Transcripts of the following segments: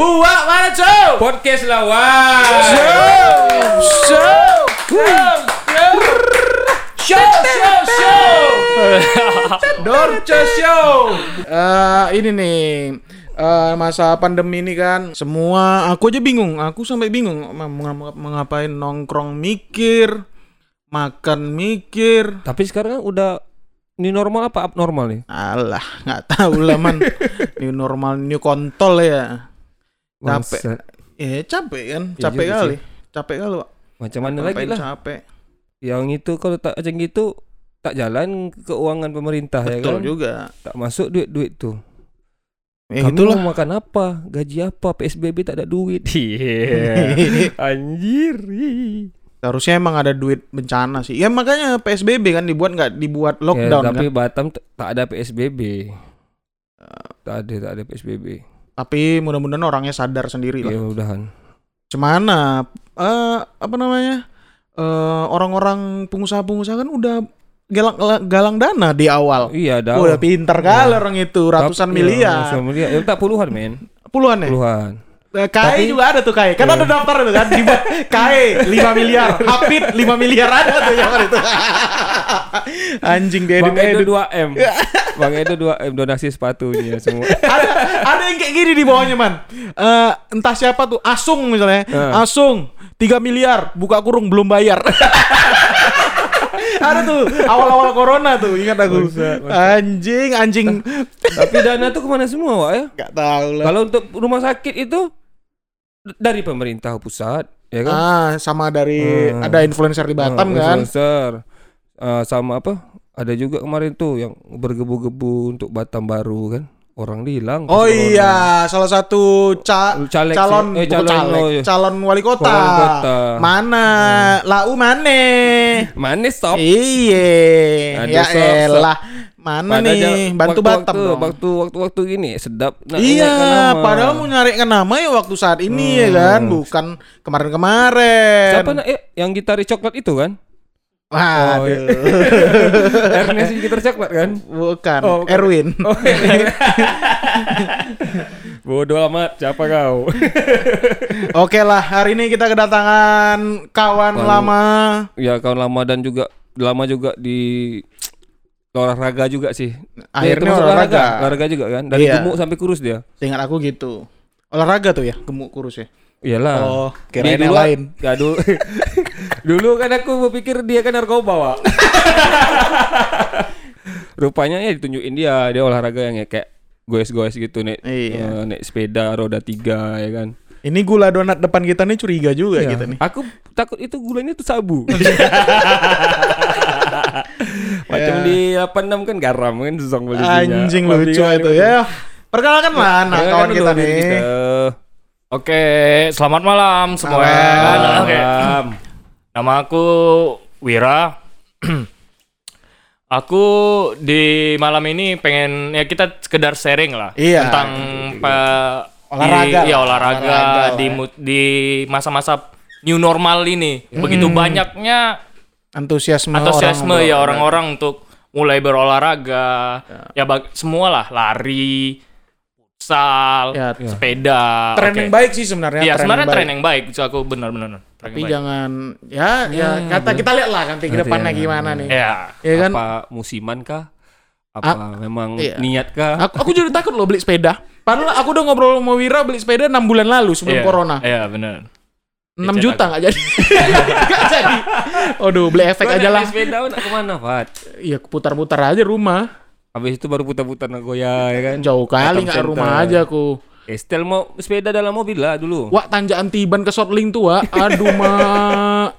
Buat mana cow? Podcast lawan. Show, show, show, show. Dorce Show. Eh, ini nih eh, masa pandemi ini kan semua aku aja bingung, aku sampai bingung mau ngap- mau ngapain nongkrong mikir, makan mikir. Tapi sekarang kan udah ini normal apa abnormal nih? Alah, nggak tahu lah man. New normal, new kontol ya. Capek. Eh, capek kan? Iya Capek kali. Capek kali, Pak. Macam mana lagi lah. Capek. Yang itu kalau tak macam gitu tak jalan keuangan pemerintah ya Betul kan. juga. Tak masuk duit-duit tuh. Ya Kamu itulah. mau makan apa? Gaji apa? PSBB tak ada duit. Iya. Anjir. Harusnya emang ada duit bencana sih. Ya makanya PSBB kan dibuat nggak dibuat lockdown ya, tapi kan. Batam tak ada PSBB. Tak ada, tak ada PSBB. Tapi mudah-mudahan orangnya sadar sendiri lah. Ya udahan. Cemana eh apa namanya? eh orang-orang pengusaha-pengusaha kan udah galang galang dana di awal. Iya, ada. Udah pintar kali orang itu, ratusan Tapi- miliar. Iya, ratusan miliar. Ya, tak puluhan, men. Puluhan ya? Puluhan. Eh, KAE Tapi- juga ada tuh KAE. Kan Iya. ada daftar itu kan di KAE 5 miliar, Hapit 5 miliar ada tuh yang itu. Anjing dia Bang Edo edit. 2M. Bang Edo 2M donasi sepatunya semua. ada ada yang kayak gini di bawahnya man Eh, entah siapa tuh Asung misalnya Eh. Asung 3 miliar buka kurung belum bayar ada tuh awal-awal corona tuh ingat aku Bangsat, anjing anjing Tapi dana tuh ke mana semua, Wak ya? nggak tahu lah Kalau untuk rumah sakit itu dari pemerintah pusat, ya kan? ah sama dari Hmm. ada influencer di Batam Ah, kan influencer. Ah, sama apa? Ada juga kemarin tuh yang bergebu-gebu untuk Batam baru kan. Orang hilang. oh iya salah satu ca Caleg calon. Eh, calon, caleg, oh, iya. calon wali kota, Wali kota. Hmm. mana lau mana Manis stop. Iya, Aduh, ya elah. Mana Padahal nih? Bantu waktu- Batam waktu, dong. Waktu waktu waktu gini sedap. nak iya, padahal mau nyarikan nama ya waktu saat ini ya kan, Hmm. bukan kemarin-kemarin. Siapa nak? Eh, yang gitaris coklat itu kan? Waduh. Oh, iya. Ernest yang gitar coklat kan? bukan. Oh, bukan. Erwin. Oh, Bodoh amat, siapa kau? Oke lah, hari ini kita kedatangan kawan Kawan- lama. ya kawan lama dan juga lama juga di olahraga juga sih. Akhirnya Eh, termasuk olahraga. olahraga juga kan. Dari Iya. gemuk sampai kurus dia. Seingat aku gitu. Olahraga tuh ya, gemuk kurus ya. Iyalah. Oh, kirain Dia yang lain. Ya dulu. dulu kan aku berpikir dia kan narkoba, Wak. Rupanya ya ditunjukin dia, dia olahraga yang ya kayak goes-goes gitu nih. Iya. naik sepeda roda tiga ya kan. Ini gula donat depan kita nih curiga juga Iya. kita nih. Aku takut itu gulanya tuh sabu. Macam Ya. di 86 kan garam kan zong belinya. Anjing lucu itu ya. Perkenalkan lah anak Perkenalkan kawan dulu kita nih. kita. Oke, selamat malam semua. Malam. Oke. Nama aku Wira. aku di malam ini pengen ya kita sekedar sharing lah Iya. tentang pa- Olahraga di, iya lah, olahraga, olahraga di mu- di masa-masa new normal ini. Begitu banyaknya Antusiasme, antusiasme orang ya orang-orang untuk mulai berolahraga. Ya, bag- semua lah lari, futsal, Ya, sepeda. tren yang baik sih sebenarnya. Iya, tren sebenarnya tren yang baik. So, aku benar-benar. Tapi baik. jangan ya ya kata kita lihat lah nanti ke depannya ya. gimana nih. Ya. Ya kan? Apa musiman kah? Apa memang iya. niat kah? Aku, aku jadi takut loh beli sepeda. Padahal aku udah ngobrol sama Wira beli sepeda 6 bulan lalu sebelum Iya, corona. Iya, benar. 6 Dicet juta nggak jadi. Nggak jadi. Aduh, beli efek aja lah. sepeda nak ke mana, Fat? Iya, putar-putar aja rumah. Habis itu baru putar-putar Nagoya ya kan? Jauh kali Batam nggak Center. rumah aja aku. Estel mau sepeda dalam mobil lah dulu. Wah, tanjakan Tiban ke Shortling tuh, Wak. Aduh, mak.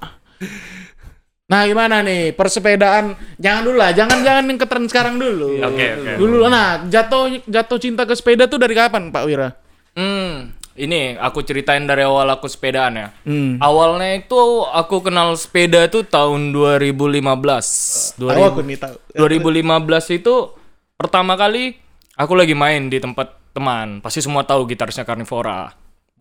Nah, gimana nih persepedaan? Jangan dulu lah, jangan jangan yang ke tren sekarang dulu. Oke, oke. Dulu nah, jatuh jatuh cinta ke sepeda tuh dari kapan, Pak Wira? Hmm, ini aku ceritain dari awal aku sepedaan ya. Hmm. Awalnya itu aku kenal sepeda itu tahun 2015. Tahu 2000 aku nih tahu. 2015 itu pertama kali aku lagi main di tempat teman. Pasti semua tahu gitarisnya Carnivora.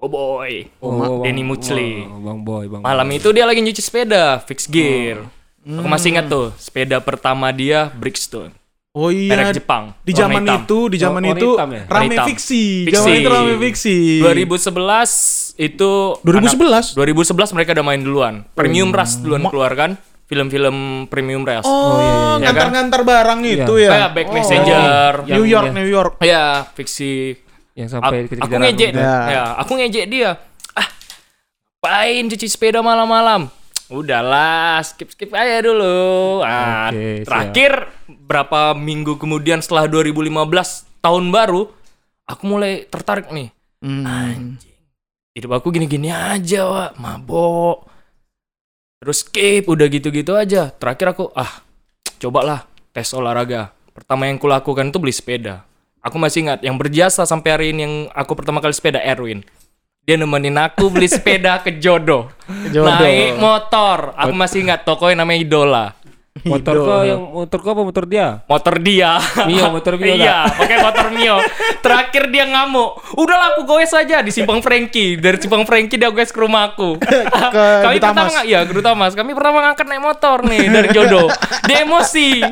Oh boy. Oh, Denny Muchli. Oh, Bang Boy, Bang. Malam itu dia lagi nyuci sepeda, fix gear. Aku masih ingat tuh, sepeda pertama dia Bridgestone. Oh iya. merek Jepang. Di zaman hitam. itu, di zaman warna itu hitam ya? rame Hitam. fiksi. Fiksi. Zaman itu rame fiksi. 2011 itu 2011? anak- 2011 mereka udah main duluan. Premium Rush duluan keluar kan. Film-film Premium Rush. Oh, iya, iya. ngantar-ngantar barang itu Iya. ya. Kayak Back Messenger. Oh. New York, iya. New York. Ya, fiksi. Yang A- sampai aku kejar-kejaran ngejek. Ya. Ya, aku ngejek dia. Ah, pain cuci sepeda malam-malam. Udahlah, skip skip aja dulu. Ah, Oke, siap. terakhir berapa minggu kemudian setelah 2015 tahun baru, aku mulai tertarik nih. Hmm. Hidup aku gini-gini aja, Wak. Mabok. Terus skip, udah gitu-gitu aja. Terakhir aku, ah, cobalah tes olahraga. Pertama yang kulakukan itu beli sepeda. Aku masih ingat, yang berjasa sampai hari ini yang aku pertama kali sepeda, Erwin. Dia nemenin aku beli sepeda ke Jodoh. Jodoh. Naik motor. Aku masih ingat, tokonya namanya Idola. Motor kau yang motor kau apa motor dia? Motor dia. Mio, motor Mio Iya, pakai motor Mio. Terakhir dia ngamuk. Udahlah aku goes aja di Simpang Frankie. Dari Simpang Frankie dia goes ke rumahku. Kami Duta pertama Mas. nggak, ya ke Duta Mas. Kami pertama ngangkat naik motor nih dari jodoh. Dia emosi.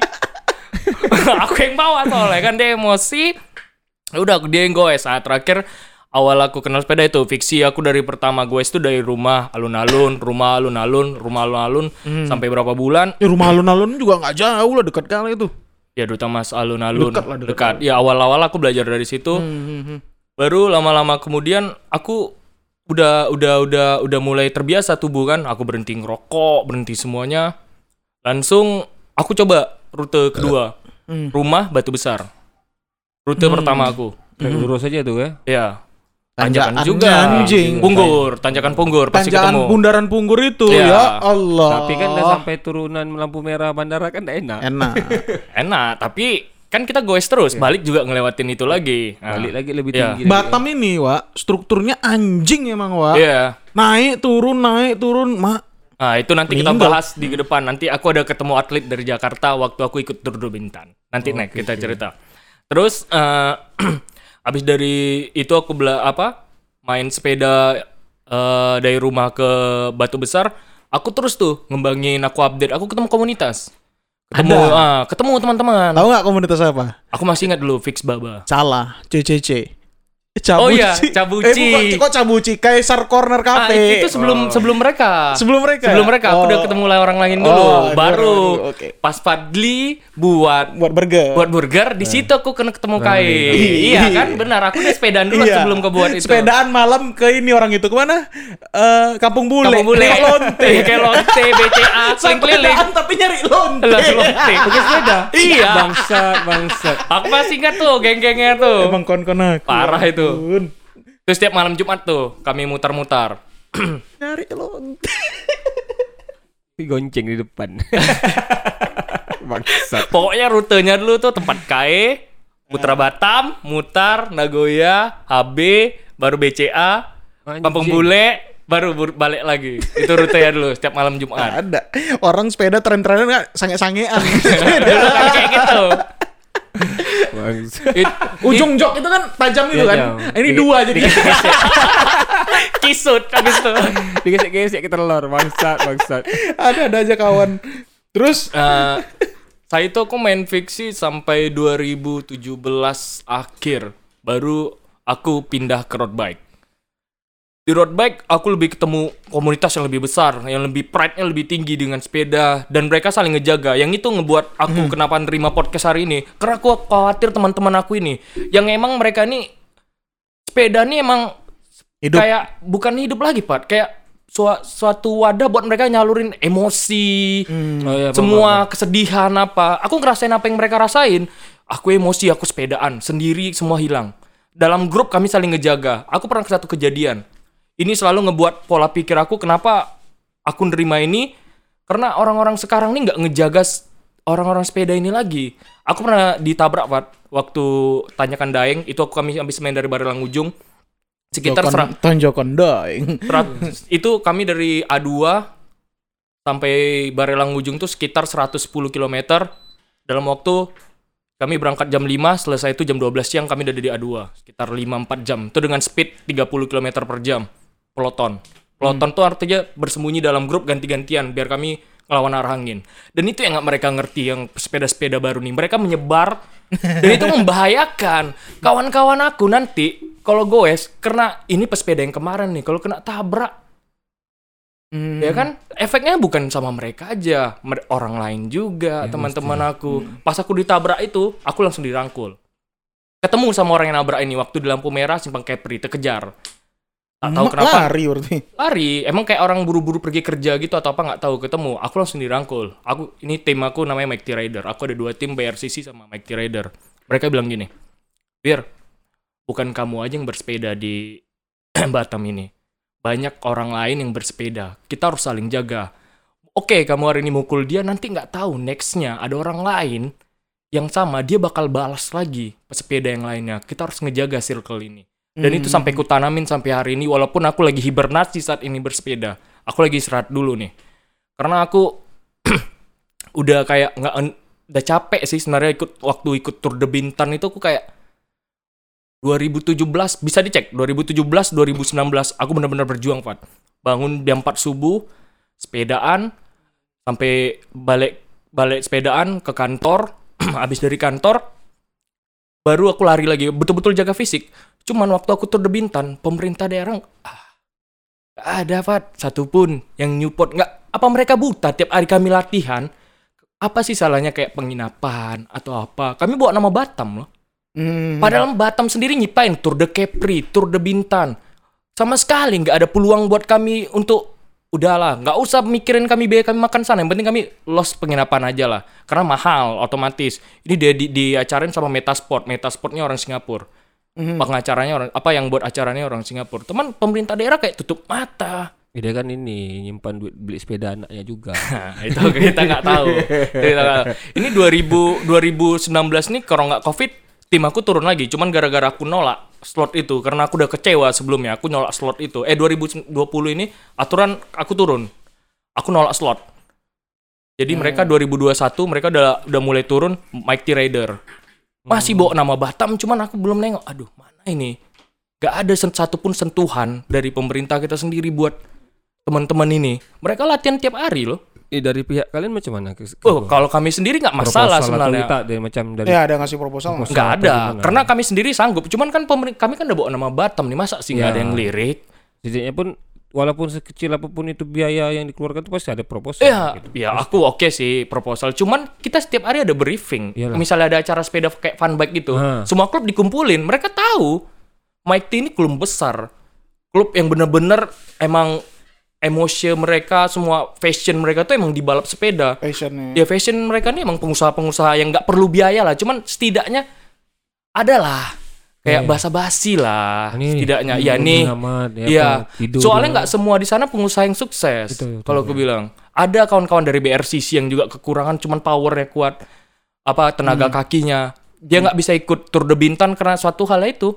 aku yang bawa soalnya kan dia emosi. Ya Udah dia yang goes. Nah, terakhir awal aku kenal sepeda itu fiksi aku dari pertama goes itu dari rumah alun-alun, rumah alun-alun, rumah alun-alun sampai berapa bulan Ya, rumah alun-alun juga nggak jauh lah dekat kali itu. Ya Duta Mas alun-alun Dekat lah, dekat. dekat. Ya awal-awal aku belajar dari situ. Hmm, Baru lama-lama kemudian aku udah udah udah udah mulai terbiasa tubuh kan. Aku berhenti ngerokok, berhenti semuanya. Langsung aku coba rute kedua. Hmm. Rumah Batu Besar. Rute pertama aku. Kayak lurus aja tuh ya. Ya. Tanjakan Tanjakan juga. anjing. Punggur, tanjakan punggur pasti Tanjakan ketemu. bundaran punggur itu Iya. ya Allah. Tapi kan udah sampai turunan lampu merah bandara kan enak. enak. Enak, tapi kan kita goes terus, balik juga ngelewatin itu lagi. Nah, Balik lagi lebih Iya. tinggi. lagi. Batam ini, Wak, strukturnya anjing emang, Wak. Iya. Naik turun, naik turun, mak. Nah, itu nanti kita Meninggal. bahas di ke depan. Nanti aku ada ketemu atlet dari Jakarta waktu aku ikut Tour de Bintan. Nanti naik kita cerita. Terus eh abis dari itu aku bela apa? Main sepeda eh, dari rumah ke Batu Besar. Aku terus tuh ngembangin aku update. Aku ketemu komunitas. Ketemu ah, ketemu teman-teman. Tahu nggak komunitas apa? Aku masih ingat dulu Fix Baba. Salah, CCC. Cabuci. Oh iya, Cabuci. Eh, bukan, kok Cabuci? Kaisar Corner Ah, Cafe. itu sebelum sebelum mereka. Sebelum mereka? Sebelum mereka aku Oh. udah ketemu lah orang lain dulu. Oh, Baru oke. pas Fadli buat buat burger. buat burger di situ aku kena ketemu Kai. iya kan benar aku udah sepedaan dulu Iya. sebelum ke buat itu. Sepedaan malam ke ini orang itu ke mana? Eh Kampung Bule. Kamu bule. Ke Lonte. Kayak lonte BCA. Sepedaan tapi nyari lonte. Lah lonte. Pakai sepeda. Iya. Bangsat, bangsat. Aku masih ingat tuh geng-gengnya tuh. Emang kon-kon aku. Parah itu. Ampun. Terus setiap malam Jumat tuh kami mutar-mutar. Nyari lonte. Gonceng di depan. bangsat. Pokoknya rutenya dulu tuh tempat KAE, Putra Batam, Mutar, Nagoya, HB, baru BCA, Anjing. Kampung Bule, baru balik lagi. Itu rutenya dulu setiap malam Jumat. Ada. Orang sepeda tren-trenan nggak sange-sangean. Dulu kan kayak gitu. It- Ujung jok itu kan tajam itu Iya, kan. jam. Ini dua jadi. kisut habis itu. Digesek-gesek ke telur, bangsat, bangsat. ada ada aja kawan. Terus Eh, saya itu aku main fiksi sampai 2017 akhir. Baru aku pindah ke road bike. Di road bike aku lebih ketemu komunitas yang lebih besar, yang lebih pride-nya lebih tinggi dengan sepeda dan mereka saling ngejaga. Yang itu ngebuat aku kenapa nerima podcast hari ini. Karena aku khawatir teman-teman aku ini yang emang mereka ini sepeda ini emang hidup kayak bukan hidup lagi, Pak. Kayak sua- suatu wadah buat mereka nyalurin emosi, Oh, iya, semua kesedihan apa. Aku ngerasain apa yang mereka rasain. Aku emosi, aku sepedaan, sendiri semua hilang. Dalam grup kami saling ngejaga. Aku pernah ke satu kejadian. Ini selalu ngebuat pola pikir aku kenapa aku nerima ini? Karena orang-orang sekarang ini nggak ngejaga orang-orang sepeda ini lagi. Aku pernah ditabrak Pak, waktu tanyakan Daeng. Itu aku kami habis main dari Barelang Ujung. Sekitar Tonjokon doing. Serat- itu kami dari A2 sampai Barelang Ujung tuh sekitar 110 km dalam waktu kami berangkat jam 5 selesai itu jam 12 siang kami udah di A2 sekitar 5-4 jam. Itu dengan speed 30 km per jam peloton. Peloton tuh artinya bersembunyi dalam grup ganti-gantian biar kami ngelawan arah angin. Dan itu yang nggak mereka ngerti yang sepeda-sepeda baru nih. Mereka menyebar. Dan itu membahayakan. Kawan-kawan aku nanti kalau goes karena ini pesepeda yang kemarin nih kalau kena tabrak. Hmm. ya kan? Efeknya bukan sama mereka aja. Orang lain juga teman-teman aku. Pas aku ditabrak itu aku langsung dirangkul. Ketemu sama orang yang nabrak ini waktu di lampu merah simpang Kepri terkejar tak tahu kenapa. Lari berarti. lari. Emang kayak orang buru-buru pergi kerja gitu atau apa nggak tahu ketemu. Aku langsung dirangkul. Aku ini tim aku namanya Mighty Rider. Aku ada dua tim BRCC sama Mighty Rider. Mereka bilang gini Bir bukan kamu aja yang bersepeda di Batam ini. Banyak orang lain yang bersepeda. Kita harus saling jaga. Oke kamu hari ini mukul dia nanti nggak tahu nextnya ada orang lain yang sama dia bakal balas lagi pesepeda yang lainnya. Kita harus ngejaga circle ini dan itu sampai ku tanamin sampai hari ini walaupun aku lagi hibernasi saat ini bersepeda. Aku lagi istirahat dulu nih. Karena aku udah kayak nggak udah capek sih sebenarnya ikut waktu ikut Tour de Bintan itu aku kayak 2017 bisa dicek 2017 2019 aku benar-benar berjuang Fat. Bangun jam 4 subuh sepedaan sampai balik balik sepedaan ke kantor habis dari kantor baru aku lari lagi betul-betul jaga fisik cuman waktu aku tur de Bintan pemerintah daerah ah, gak ada Fat satupun yang nyupport nggak apa mereka buta tiap hari kami latihan apa sih salahnya kayak penginapan atau apa kami bawa nama Batam loh Hmm. Padahal Batam sendiri nyiptain Tour de Kepri, Tour de Bintan. Sama sekali nggak ada peluang buat kami untuk udahlah, nggak usah mikirin kami biaya kami makan sana. Yang penting kami los penginapan aja lah. Karena mahal otomatis. Ini dia di, diacarin sama Metasport. Metasportnya orang Singapura. Pengacaranya orang apa yang buat acaranya orang Singapura. Teman pemerintah daerah kayak tutup mata. Ya, dia kan ini nyimpan duit beli sepeda anaknya juga. Nah, itu kita nggak tahu. Kita tahu. Ini 2000 2019 nih kalau nggak covid tim aku turun lagi. Cuman gara-gara aku nolak slot itu karena aku udah kecewa sebelumnya. Aku nolak slot itu. Eh 2020 ini aturan aku turun. Aku nolak slot. Jadi mereka 2021 mereka udah udah mulai turun Mighty Rider. Masih bawa nama Batam cuman aku belum nengok. Aduh, mana ini? Gak ada satupun sentuhan dari pemerintah kita sendiri buat teman-teman ini. Mereka latihan tiap hari loh. Eh, dari pihak kalian macam mana? Oh, kalau kami sendiri nggak masalah proposal atau sebenarnya. kita dari macam dari Ya ada ngasih proposal nggak? Nggak atau ada, karena kami sendiri sanggup. Cuman kan pemer- kami kan udah bawa nama Batam nih, masa sih nggak Ya. ada yang lirik? setidaknya pun walaupun sekecil apa pun itu biaya yang dikeluarkan itu pasti ada proposal. Ya, gitu. ya aku oke sih proposal. Cuman kita setiap hari ada briefing. Iyalah. Misalnya ada acara sepeda kayak fun bike gitu, Ah. semua klub dikumpulin. Mereka tahu Mighty ini klub besar, klub yang bener-bener emang emosi mereka, semua fashion mereka tuh emang di balap sepeda. Passionnya. ya fashion mereka nih emang pengusaha-pengusaha yang nggak perlu biaya lah cuman setidaknya adalah kayak Iya. basa-basi lah Ini setidaknya tidur ya nih amat, ya Iya, apa, tidur soalnya nggak semua di sana pengusaha yang sukses. Kalau aku bilang, ada kawan-kawan dari BRCC yang juga kekurangan cuman powernya kuat, apa tenaga Hmm. kakinya, dia nggak bisa ikut Tour de Bintan karena suatu hal itu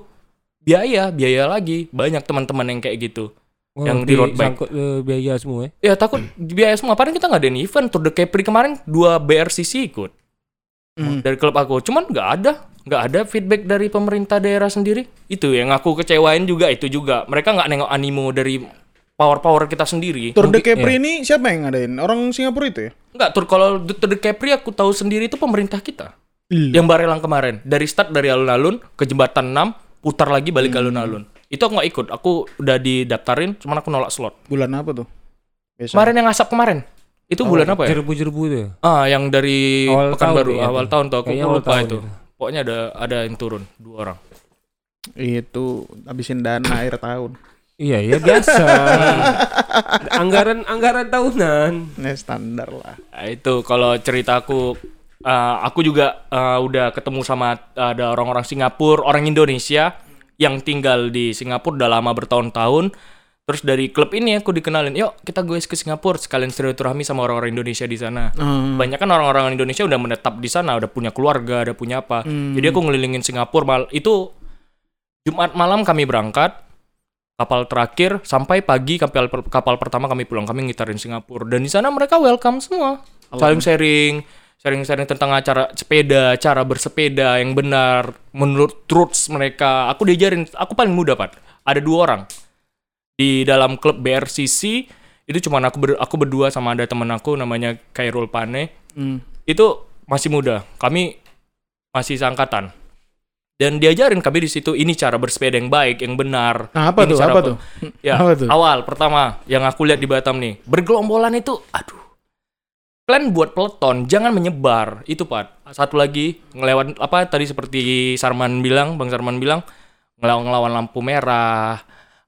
biaya, biaya lagi. Banyak teman-teman yang kayak gitu. Oh, yang di road bike. sangkut, eh, biaya semua eh. Ya takut biaya semua. Padahal kita nggak ada event Tour de Capri kemarin dua BRCC ikut Hmm. dari klub aku. Cuman nggak ada, nggak ada feedback dari pemerintah daerah sendiri. Itu yang aku kecewain juga itu juga. Mereka nggak nengok animo dari power power kita sendiri. Tour de Capri ini siapa yang ngadain? Orang Singapura itu ya? Nggak tur kalau Tour de Capri aku tahu sendiri itu pemerintah kita. Iya. Yang Barelang kemarin dari start dari alun-alun ke jembatan 6 putar lagi balik ke Hmm. alun-alun. Itu aku nggak ikut. Aku udah didaftarin, cuman aku nolak slot. Bulan apa tuh? Biasa. Kemarin yang asap kemarin. Itu bulan apa ya? Jerbu-jerbu itu. ya? Ah, yang dari Awal tahun Pekanbaru ya, awal tuh. tahun tuh aku lupa itu. Pokoknya ada ada yang turun dua orang. Itu habisin dana akhir tahun. Iya, ya biasa. anggaran anggaran tahunan. Nah, standar lah. Nah, itu kalau ceritaku uh, aku juga uh, udah ketemu sama ada orang-orang Singapura, orang Indonesia yang tinggal di Singapura udah lama bertahun-tahun. Terus dari klub ini aku dikenalin, yuk kita gue ke Singapura sekalian silaturahmi sama orang-orang Indonesia di sana. Hmm. Banyak kan orang-orang Indonesia udah menetap di sana, udah punya keluarga, udah punya apa. Jadi aku ngelilingin Singapura. Mal itu Jumat malam kami berangkat, kapal terakhir sampai pagi kapal kapal pertama kami pulang. Kami ngitarin Singapura dan di sana mereka welcome semua, saling sharing, sharing-sharing tentang acara sepeda, cara bersepeda yang benar menurut truths mereka. Aku diajarin, aku paling muda pak. Ada dua orang di dalam klub BRCC Itu cuma aku ber- aku berdua sama ada temen aku namanya Kairul Pane. Hmm. Itu masih muda. Kami masih seangkatan. Dan diajarin kami di situ ini cara bersepeda yang baik, yang benar. Nah, apa Ini tuh? Apa tuh? Ya, Apa tuh? awal pertama yang aku lihat di Batam nih, bergelombolan itu, aduh. Kalian buat peleton, jangan menyebar. Itu Pak. Satu lagi ngelewat apa tadi seperti Sarman bilang, Bang Sarman bilang, ngelawan ngelawan lampu merah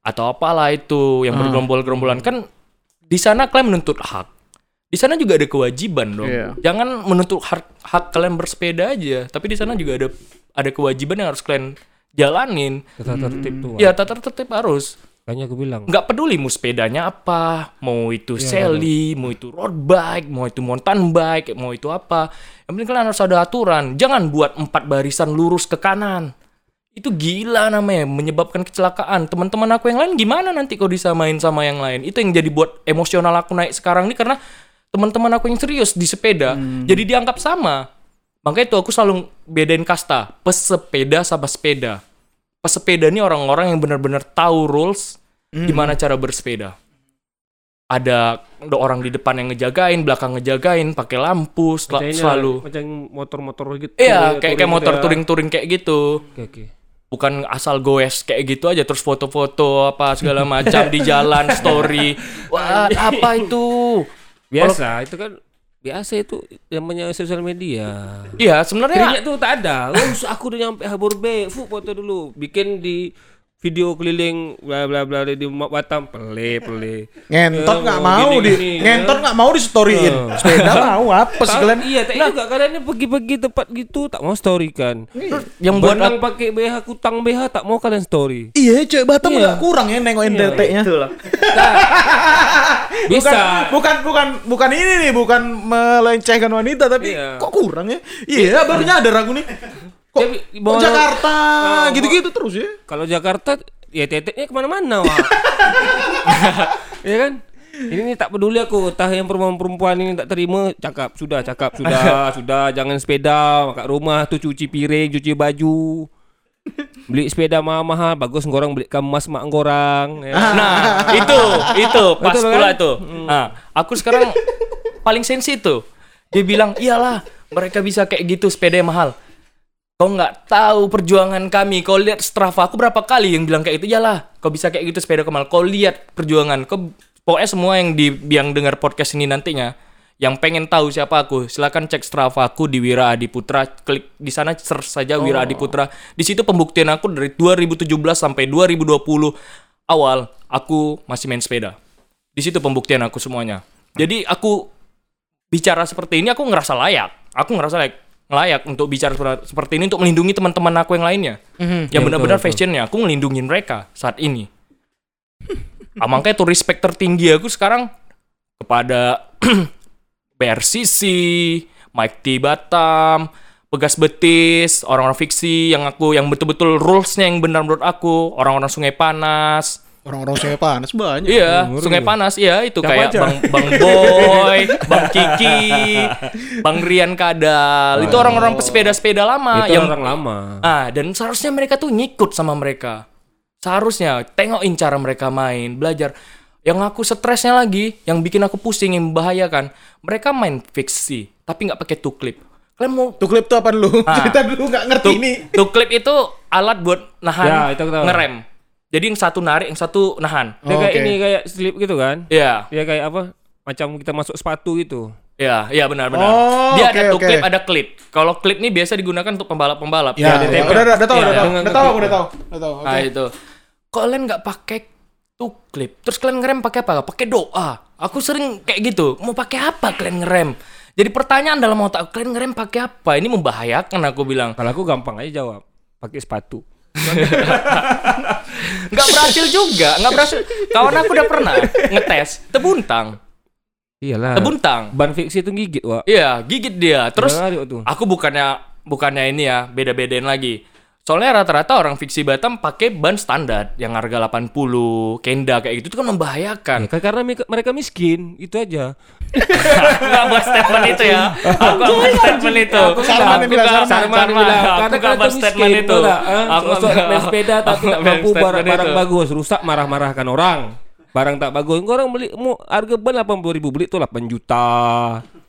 atau apalah itu yang Ah. bergerombol-gerombolan kan di sana kalian menuntut hak. Di sana juga ada kewajiban dong. Iya. Jangan menuntut hak, hak kalian bersepeda aja, tapi di sana juga ada ada kewajiban yang harus kalian jalanin. Tata tertib tuh. Ya tata tertib harus Makanya aku bilang. nggak peduli mau sepedanya apa, mau itu seli, mau itu road bike, mau itu mountain bike, mau itu apa. Yang penting kalian harus ada aturan. Jangan buat empat barisan lurus ke kanan. Itu gila namanya, menyebabkan kecelakaan. Teman-teman aku yang lain gimana nanti kalau disamain sama yang lain? Itu yang jadi buat emosional aku naik sekarang ini karena teman-teman aku yang serius di sepeda jadi dianggap sama. Makanya itu aku selalu bedain kasta, pesepeda sama sepeda pesepeda ini orang-orang yang benar-benar tahu rules gimana cara bersepeda. Ada orang di depan yang ngejagain, belakang ngejagain, pakai lampu sel- Macam selalu. Macam motor-motor gitu. Iya, kayak kayak motor gitu ya. touring-touring kayak gitu. Oke, oke. Bukan asal goes kayak gitu aja terus foto-foto apa segala macam di jalan story. Wah, apa itu? Biasa, itu kan biasa itu namanya sosial media. Iya, sebenarnya Keringat tuh tak ada. Oh, aku udah nyampe Habur Bay. Fu foto dulu. Bikin di video keliling bla bla bla di Batam pele pele. Ngentot Ya, nggak mau mau gini, di gini, ngentot nggak mau di storyin. Sepeda mau apa sih kalian? Iya, tak juga kalian pergi-pergi tempat gitu tak mau story kan. yang buat Buat pakai BH kutang BH tak mau kalian story. Iya, cewek Batam Iya. nggak kurang ya nengok NTT-nya. Bisa. Bukan bukan bukan ini nih, bukan melencehkan wanita tapi Iya. kok kurang ya? Iya, baru nyadar aku nih. Kok, Jadi, kok bawa- Jakarta gitu-gitu terus ya? Kalau Jakarta ya teteknya ke mana-mana wah. Iya kan? Ini nih tak peduli aku Entah yang perempuan-perempuan ini tak terima Cakap Sudah cakap Sudah Sudah Jangan sepeda Kat rumah tu cuci piring Cuci baju Beli sepeda mahal-mahal Bagus ngorang beli emas mak ngorang ya. Nah, itu, itu pas Betul pula kan? itu. Nah, aku sekarang paling sensi tuh. Dia bilang, iyalah, mereka bisa kayak gitu sepeda yang mahal. Kau nggak tahu perjuangan kami. Kau lihat Strava aku berapa kali yang bilang kayak gitu. Iyalah, kau bisa kayak gitu sepeda kau mahal. Kau lihat perjuangan. Kau pokoknya semua yang di yang dengar podcast ini nantinya yang pengen tahu siapa aku, silakan cek Strava aku di Wira Adi Putra, klik di sana search saja Wira Adi Putra. Di situ pembuktian aku dari 2017 sampai 2020 awal aku masih main sepeda. Di situ pembuktian aku semuanya. Jadi aku bicara seperti ini aku ngerasa layak. Aku ngerasa layak layak untuk bicara seper- seperti ini untuk melindungi teman-teman aku yang lainnya. Yang benar-benar fashionnya aku melindungi mereka saat ini. ah, makanya tuh respect tertinggi aku sekarang kepada BRCC, Mike T Batam, Pegas Betis, orang-orang fiksi yang aku yang betul-betul rulesnya yang benar menurut aku, orang-orang Sungai Panas, Orang-orang saya panas banyak. Iya, ngeri Sungai ya. Panas, iya itu Siapa kayak aja? Bang Bang Boy, Bang Kiki, Bang Rian Kadal. itu orang-orang pesepeda-sepeda lama Itu yang orang lama Ah, dan seharusnya mereka tuh ngikut sama mereka. Seharusnya tengokin cara mereka main, belajar. Yang aku stresnya lagi, yang bikin aku pusing, yang membahayakan, mereka main fiksi, tapi nggak pakai two clip. Kalian mau Tuh klip tuh apa dulu? Ah. Cerita dulu nggak ngerti two, ini. two clip itu alat buat nahan Ya, itu ngerem. Jadi yang satu narik, yang satu nahan. Dia kayak Oke. ini Kayak slip gitu kan Iya. Dia kayak apa Macam kita masuk sepatu gitu Iya, iya benar benar. Oh, Dia oke, ada tuh oke. klip, ada klip. Kalau klip nih biasa digunakan untuk pembalap-pembalap. Ya, Dia ada ya, template. udah, udah, udah tahu, Iya. udah tahu, udah tahu, udah tahu, udah tahu. Nah, itu. Kalian nggak pakai tuh klip. Terus kalian ngerem pakai apa? Pakai doa. Aku sering kayak gitu. Mau pakai apa kalian ngerem? Jadi pertanyaan dalam otak kalian ngerem pakai apa? Ini membahayakan aku bilang. Kalau aku gampang aja jawab Pakai sepatu Nggak berhasil juga, nggak berhasil. Kawan aku udah pernah ngetes, tebuntang, Iyalah tebuntang. Ban fiksi itu gigit wak Iya, gigit dia. Terus? Aku bukannya bukannya ini ya, beda-bedain lagi. Soalnya rata-rata orang fiksi Batam pakai ban standar yang harga 80, Kenda kayak gitu itu kan membahayakan. Ya, karena mereka miskin Itu aja aku nggak bahas statement itu ya. Aku bahas statement itu. Sarman yang bilang, Sarman. Bilang Aku Karena nggak kan itu statement itu. Aku Aku main sepeda aku Tapi nggak tak bahas mampu statement barang-barang bagus Rusak marah-marahkan orang Barang tak bagus. Orang beli mau harga ban 80 ribu beli tuh 8 juta.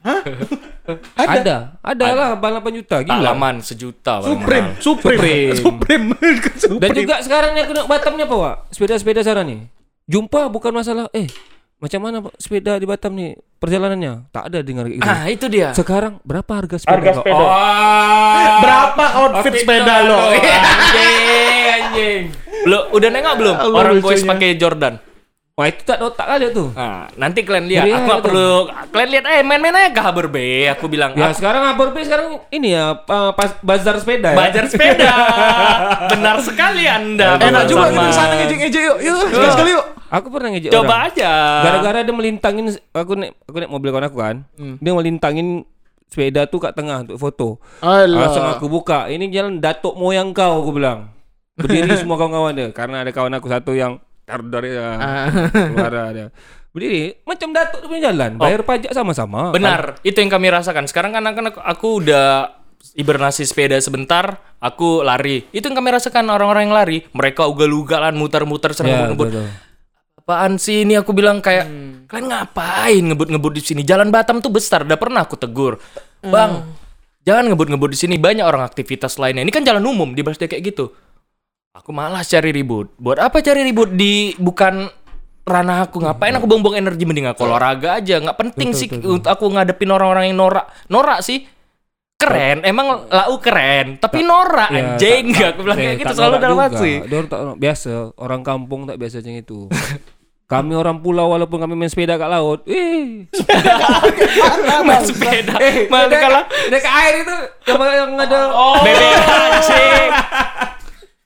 Ada. Ada, lah 8 juta. Gila. Halaman sejuta. Supreme, Supreme, Supreme. Dan juga sekarang ni aku nak Batam ni apa, Wak? Sepeda-sepeda sana ni. Jumpa bukan masalah eh macam mana Pak, sepeda di Batam ni perjalanannya? Tak ada dengar gitu. Ah, itu dia. Sekarang berapa harga sepeda? Harga sepeda. Oh, Berapa outfit sepeda lo? anjing, anjing. Lo udah nengok belum Allah orang boys pakai Jordan? Wah, itu tak ada otak kali tuh. Nah, nanti kalian lihat. Iya, aku nggak itu. perlu kalian lihat eh main-main aja Haber B. Aku bilang Ya aku sekarang apa sekarang ini ya uh, pas bazar sepeda ya. Bajar sepeda. Benar sekali Anda. Enak juga kita sana ngejek-ngejek yuk. Yuk, sekali sekali yuk. Aku pernah ngejek Coba orang. aja. Gara-gara dia melintangin aku naik aku naik mobil kawan aku kan. Hmm. Dia melintangin sepeda tuh kat tengah untuk foto. Alah. Langsung aku buka. Ini jalan datuk moyang kau aku bilang. Berdiri semua kawan-kawan dia karena ada kawan aku satu yang dari ya, keluar dia. Berdiri macam datuk tu punya jalan. Bayar pajak sama-sama. Benar, itu yang kami rasakan. Sekarang kan kan aku, aku udah hibernasi sepeda sebentar, aku lari. Itu yang kami rasakan orang-orang yang lari. Mereka ugal-ugalan, muter-muter, Ya, serang ngebut. betul. Apaan sih ini aku bilang kayak kalian ngapain ngebut-ngebut di sini? Jalan Batam tuh besar, udah pernah aku tegur. Bang, jangan ngebut-ngebut di sini, banyak orang aktivitas lainnya. Ini kan jalan umum, dibahas dia kayak gitu. Aku malas cari ribut. Buat apa cari ribut di bukan ranah aku? Ngapain aku buang-buang energi? Mending aku olahraga aja. Nggak penting sih untuk aku ngadepin orang-orang yang norak. Norak sih. Keren. Emang lau keren. Tapi norak Ya, anjing. tak- nggak aku bilang eh, kayak gitu tak selalu dalam hati. Tak biasa orang kampung tak biasa macam itu. kami orang pulau walaupun kami main sepeda kat laut, eh main sepeda. Eh, main kalah dekat air itu yang, yang ada bebek anjing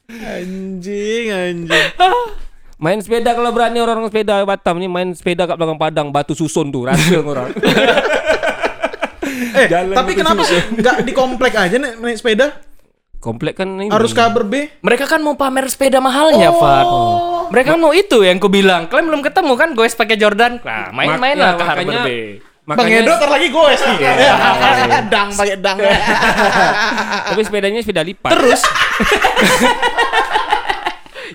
Anjing, anjing. main sepeda kalau berani orang sepeda Batam ni main sepeda kat belakang padang batu susun tuh rasa orang. Eh, Jalan tapi kenapa nggak di komplek aja nih naik sepeda? Komplek kan ini. Harus kabar B. mereka kan mau pamer sepeda mahalnya Fat mereka kan mau itu yang ku bilang kalian belum ketemu kan gue pakai Jordan nah main-main Mak- lah ya, ke Harbor makanya- Bang Edo ntar lagi goes nih. dang pakai dang. tapi sepedanya sepeda lipat. Terus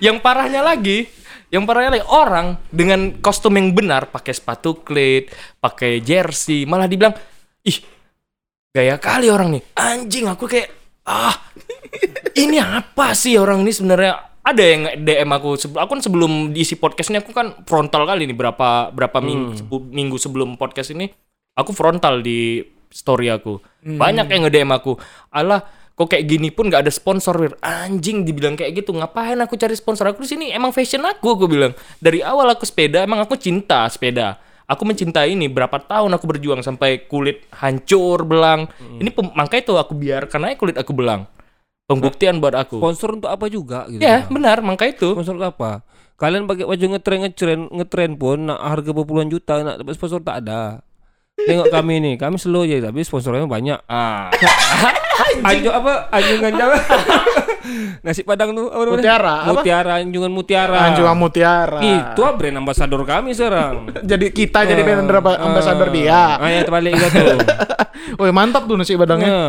yang parahnya lagi, yang parahnya lagi orang dengan kostum yang benar pakai sepatu klit, pakai jersey, malah dibilang, "Ih, gaya kali orang nih." Anjing, aku kayak ah, ini apa sih orang ini sebenarnya? Ada yang DM aku, sebelum aku kan sebelum diisi podcast ini aku kan frontal kali nih berapa berapa minggu, sebu- minggu sebelum podcast ini aku frontal di story aku. Banyak yang nge-DM aku. Alah, kok kayak gini pun nggak ada sponsor Wir. anjing dibilang kayak gitu ngapain aku cari sponsor aku di sini emang fashion aku aku bilang dari awal aku sepeda emang aku cinta sepeda aku mencintai ini berapa tahun aku berjuang sampai kulit hancur belang ini pem- makanya itu aku biarkan aja kulit aku belang pembuktian buat aku Sponsor untuk apa juga gitu. ya benar makanya itu Sponsor untuk apa? Kalian pakai baju ngetren ngetren ngetren pun nak harga berpuluhan juta nak dapat sponsor tak ada. Tengok kami nih, kami slow aja tapi sponsornya banyak. ah Anjung apa? Anjungan apa? Nasi padang tuh apa namanya? Mutiara, apa? Mutiara, anjungan mutiara. Anjungan Mutiara. Itu ah brand ambassador kami sekarang. Jadi kita jadi brand amba- ambasador dia. Ah, ya terbalik gitu. Woi, mantap tuh nasi padangnya. Ya.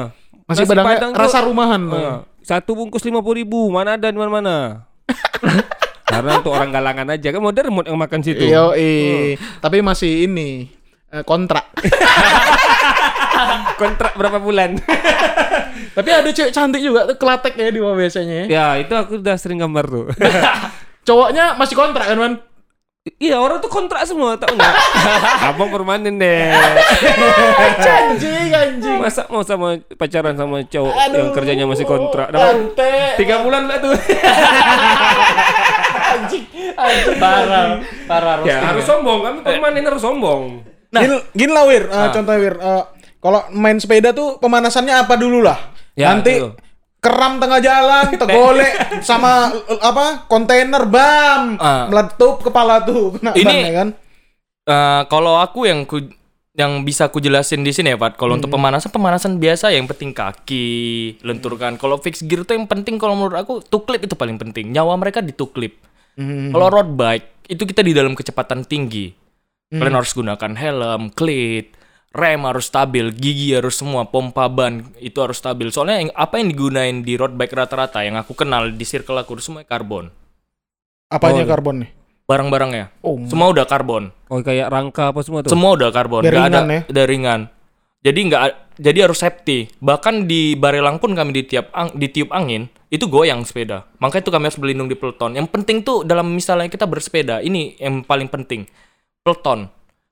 Nasi Nasi padangnya padang tuh- rasa rumahan. Ah, satu bungkus lima puluh ribu, mana ada di mana-mana. Karena untuk orang galangan aja kan modern mau yang makan situ. Iya, tapi masih ini kontrak. Kontrak berapa bulan? tapi ada cewek cantik juga tuh kelatek ya di bawah biasanya. ya. ya itu aku udah sering gambar tuh. Cowoknya masih kontrak kan, Man? Iya orang tuh kontrak semua tak enggak. Abang permanen deh. Anjing, anjing. Masa mau sama pacaran sama cowok Aduh. yang kerjanya masih kontrak dapat tiga bulan lah tuh. parah parah ya harus sombong kami permanen harus sombong. Nah, gini, gini lah Wir, Eh, contohnya Wir, Eh, kalau main sepeda tuh pemanasannya apa dulu lah? Ya, Nanti betul. keram tengah jalan, tegolek sama apa? Kontainer bam, Ah. meletup kepala tuh kena Ini- ya kan? Eh, kalau aku yang ku yang bisa ku jelasin di sini ya, Pak. Kalau untuk pemanasan pemanasan biasa yang penting kaki, lenturkan. Kalau fix gear tuh yang penting kalau menurut aku tuklip itu paling penting. Nyawa mereka di tuklip. Kalau road bike itu kita di dalam kecepatan tinggi. Kalian harus gunakan helm, klit, rem harus stabil, gigi harus semua, pompa ban itu harus stabil. Soalnya yang, apa yang digunain di road bike rata-rata yang aku kenal di circle aku itu semuanya karbon. Apanya Oh. karbon nih? barang-barangnya. Oh. Semua udah karbon. Oh kayak rangka apa semua tuh? Semua udah karbon, Biar nggak ada ringan ya? udah ringan. Jadi nggak jadi harus safety. Bahkan di Barelang pun kami ditiup ang, ditiup angin itu goyang sepeda. Makanya itu kami harus berlindung di peleton. Yang penting tuh dalam misalnya kita bersepeda, ini yang paling penting. Peleton.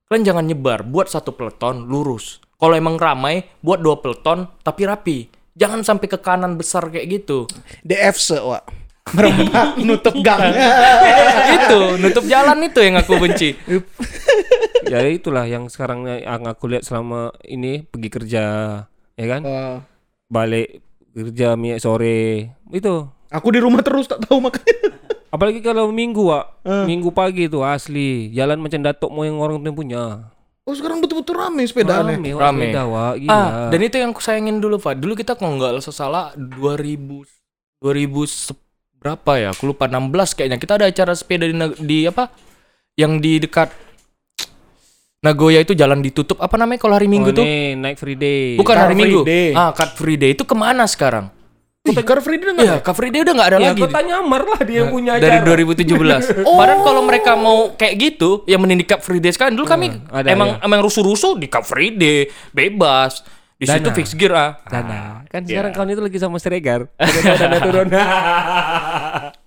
Kalian jangan nyebar, buat satu peleton lurus. Kalau emang ramai, buat dua peleton tapi rapi. Jangan sampai ke kanan besar kayak gitu. DFC, Wak. Merempat nutup gang. itu nutup jalan itu yang aku benci. ya itulah yang sekarang yang aku lihat selama ini pergi kerja, ya kan? Wah. Balik kerja mi sore itu. aku di rumah terus tak tahu makanya. Apalagi kalau minggu, Wak. Eh. Minggu pagi itu asli jalan macam datuk mau yang orang tuh punya. Oh sekarang betul-betul rame sepedaan Rame, Wak, Rame. sepeda, Wak. Gila. Ah, dan itu yang aku sayangin dulu, Pak. Dulu kita kalau nggak salah 2000 2000 se- berapa ya? Aku lupa 16 kayaknya. Kita ada acara sepeda di, di apa? Yang di dekat Nagoya itu jalan ditutup. Apa namanya kalau hari Minggu oh, tuh? nih, naik free day. Bukan Car hari Free Minggu. Day. Ah, Car Free Day itu ke mana sekarang? Ih, Car Free Day nggak Iya, ada? Car Free Day udah nggak ada Ya, lagi. kota nyamar lah dia yang punya dari acara. 2017. Padahal kalau mereka mau kayak gitu, yang mending di Cup Free Day sekarang dulu kami ada, emang ya. emang rusuh-rusuh di Cup Free Day, bebas. Di situ Dana. fix gear ah. Dana. Kan sekarang kau itu lagi sama Stregar. Udah dana turun.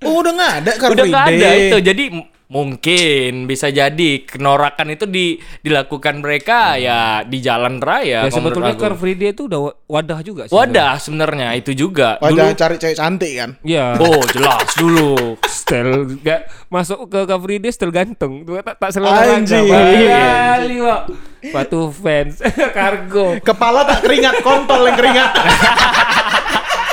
Oh udah nggak ada Car Udah Free Day. ada itu. Jadi mungkin bisa jadi kenorakan itu di, dilakukan mereka ya di jalan raya. ya kalau sebetulnya. Car Free Day itu udah wa- wadah juga sih. Wadah sebenarnya itu juga. Wah, Dulu cari cewek cantik kan? Iya. Oh jelas dulu. Style gak masuk ke Car Free Day style gantung. Tuh tak tak selalu Anjing. Kali, Wak. Batu fans kargo. Kepala tak keringat, kontol yang keringat.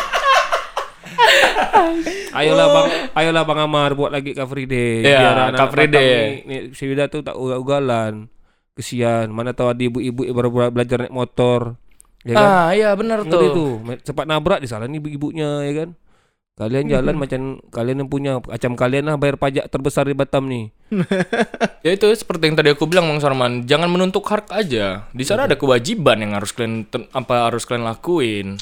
Ayolah Bang, ayolah Bang Amar buat lagi Free Day. Iya, Biar anak Batam Day. Ni, ni, si Wida tuh tak ugal-ugalan. Kesian, mana tahu ada ibu-ibu baru belajar naik motor. Ya kan? Ah iya benar tuh. me- cepat nabrak disalahin ibu-ibunya ya kan. Kalian jalan macam kalian yang punya macam kalian lah bayar pajak terbesar di Batam nih. Ya itu seperti yang tadi aku bilang Bang Sarman, jangan menuntuk hak aja. Di sana ada kewajiban yang harus kalian apa harus kalian lakuin.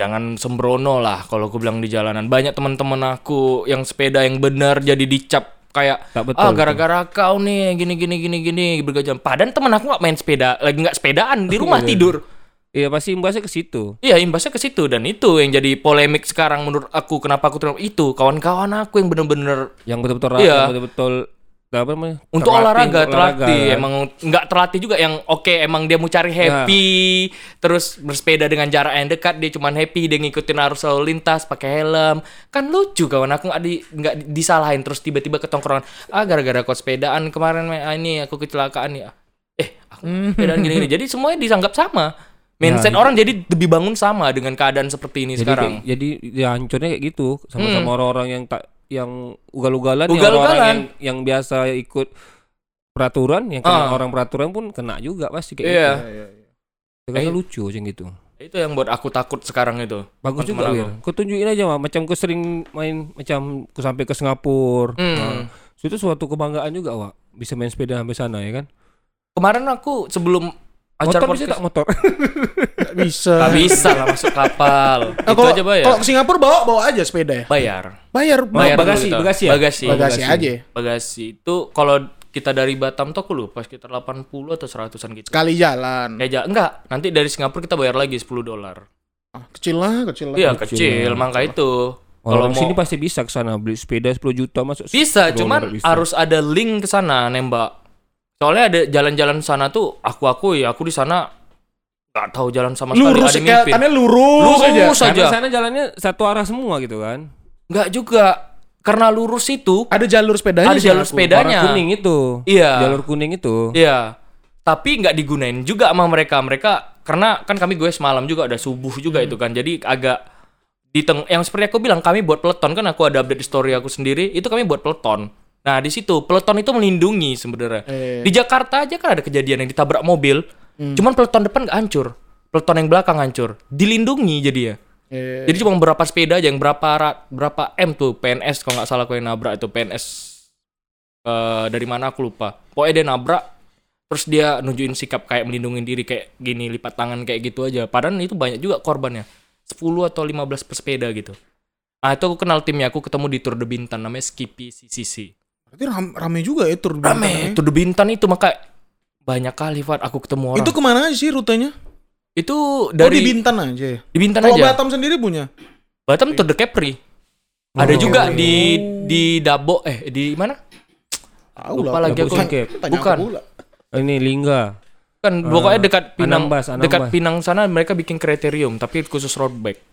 Jangan sembrono lah kalau aku bilang di jalanan. Banyak teman-teman aku yang sepeda yang benar jadi dicap kayak Tak betul ah gara-gara kau nih gini gini gini gini bergajam. Padahal teman aku nggak main sepeda, lagi nggak sepedaan di rumah tidur. Iya pasti imbasnya ke situ. Iya imbasnya ke situ dan itu yang jadi polemik sekarang menurut aku kenapa aku terima itu kawan-kawan aku yang bener-bener Yang betul-betul Iya. betul-betul apa namanya? untuk terlatih, olahraga terlatih. Kan. emang nggak terlatih juga yang oke emang dia mau cari happy terus bersepeda dengan jarak yang dekat dia cuman happy dia ngikutin arus lalu lintas pakai helm. Kan lucu kawan aku nggak di nggak di- disalahin terus tiba-tiba ke tongkrongan ah gara-gara kau sepedaan kemarin ah, ini aku kecelakaan ya. Eh aku sepedaan gini-gini jadi semuanya dianggap sama. Mindset orang jadi lebih bangun sama dengan keadaan seperti ini Jadi sekarang. kayak- jadi ya hancurnya kayak gitu sama-sama orang-orang yang tak yang ugal-ugalan yang Ugal-ugalan. orang-orang yang, yang biasa ikut peraturan yang kena Ah. orang peraturan pun kena juga pasti kayak Iya. gitu. Makanya lucu macam gitu. itu yang buat aku takut sekarang itu Bagus juga Teman-teman Wir. Kau tunjukin aja mah macam kau sering main macam kau sampai ke Singapura. Hmm. Nah, itu suatu kebanggaan juga, Wak. Bisa main sepeda sampai sana ya kan? kemarin aku sebelum Motor acara bisa podcast tak motor? Nggak bisa. Gak bisa lah masuk kapal. Nah, itu kalau, aja bayar. Kalau ke Singapura bawa bawa aja sepeda ya. bayar. Bayar, Bayar bagasi, kita. bagasi ya? Bagasi. bagasi aja. Bagasi itu kalau kita dari Batam tuh aku lupa sekitar 80 atau 100-an gitu. Sekali jalan. Kayak ja- enggak, nanti dari Singapura kita bayar lagi 10 dolar. Ah, kecil lah, kecil lah. Iya, kecil, mangka itu. Kalau mau sini pasti bisa ke sana beli sepeda 10 juta masuk. bisa, 10 cuman bisa. harus ada link ke sana nembak. Soalnya ada jalan-jalan sana tuh aku aku ya aku di sana nggak tahu jalan sama sekali Lurus ada mimpin. tanah lurus, aja. Lurus Karena aja. sana jalannya satu arah semua gitu kan. Nggak juga. Karena lurus itu Ada jalur sepedanya. ada jalur aku. sepedanya. Warna kuning itu. Iya. Jalur kuning itu. Iya. Tapi nggak digunain juga sama mereka. Mereka karena kan kami gue semalam juga ada subuh juga itu kan. Jadi agak di teng yang seperti aku bilang kami buat peleton kan aku ada update di story aku sendiri itu kami buat peleton. Nah di situ peleton itu melindungi sebenarnya. Eh. Di Jakarta aja kan ada kejadian yang ditabrak mobil. Cuman peleton depan nggak hancur. Peleton yang belakang hancur. Dilindungi jadi ya. Eh, Jadi cuma berapa sepeda aja yang berapa ra- berapa M tuh PNS kalau nggak salah aku yang nabrak itu PNS eh, dari mana aku lupa. Pokoknya dia nabrak terus dia nunjukin sikap kayak melindungi diri kayak gini lipat tangan kayak gitu aja. Padahal itu banyak juga korbannya. 10 atau 15 pesepeda gitu. Nah itu aku kenal timnya aku ketemu di Tour de Bintan namanya Skippy CCC. Berarti ram- rame juga ya tur Rame. ya. Tour de Bintan itu maka banyak kali Fat aku ketemu orang. Itu ke mana aja sih rutenya? Itu Dari dari oh, di Bintan aja ya. di Bintan Kalau aja. Batam sendiri punya? Batam Tour de Capri. Ada Oh. juga di di Dabo eh di mana? Tahu Lupa lah. lagi aku. Bukan. Oh, ini Lingga. Kan pokoknya dekat Pinang Anambas, Anambas. dekat Pinang sana mereka bikin kriterium tapi khusus road bike.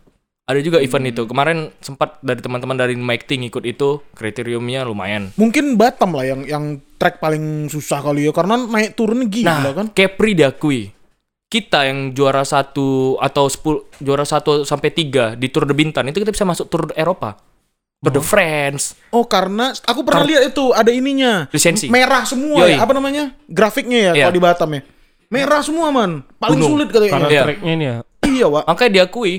Ada juga event itu. Kemarin sempat dari teman-teman dari Mike Ting ikut itu kriteriumnya lumayan. Mungkin Batam lah yang yang track paling susah kali ya karena naik turun gila Nah, kan. Capri diakui. Kita yang juara satu atau sepuluh juara satu sampai tiga di Tour de Bintan itu kita bisa masuk Tour Eropa, Tour de France. Oh karena aku pernah lihat itu ada ininya. Lisensi. Merah semua Yoi. ya. Apa namanya? Grafiknya ya Iya. kalau di Batam ya. Merah semua man. Paling Gunung. sulit katanya. Karena Iya. tracknya ini ya. Iya, Wak. Makanya diakui.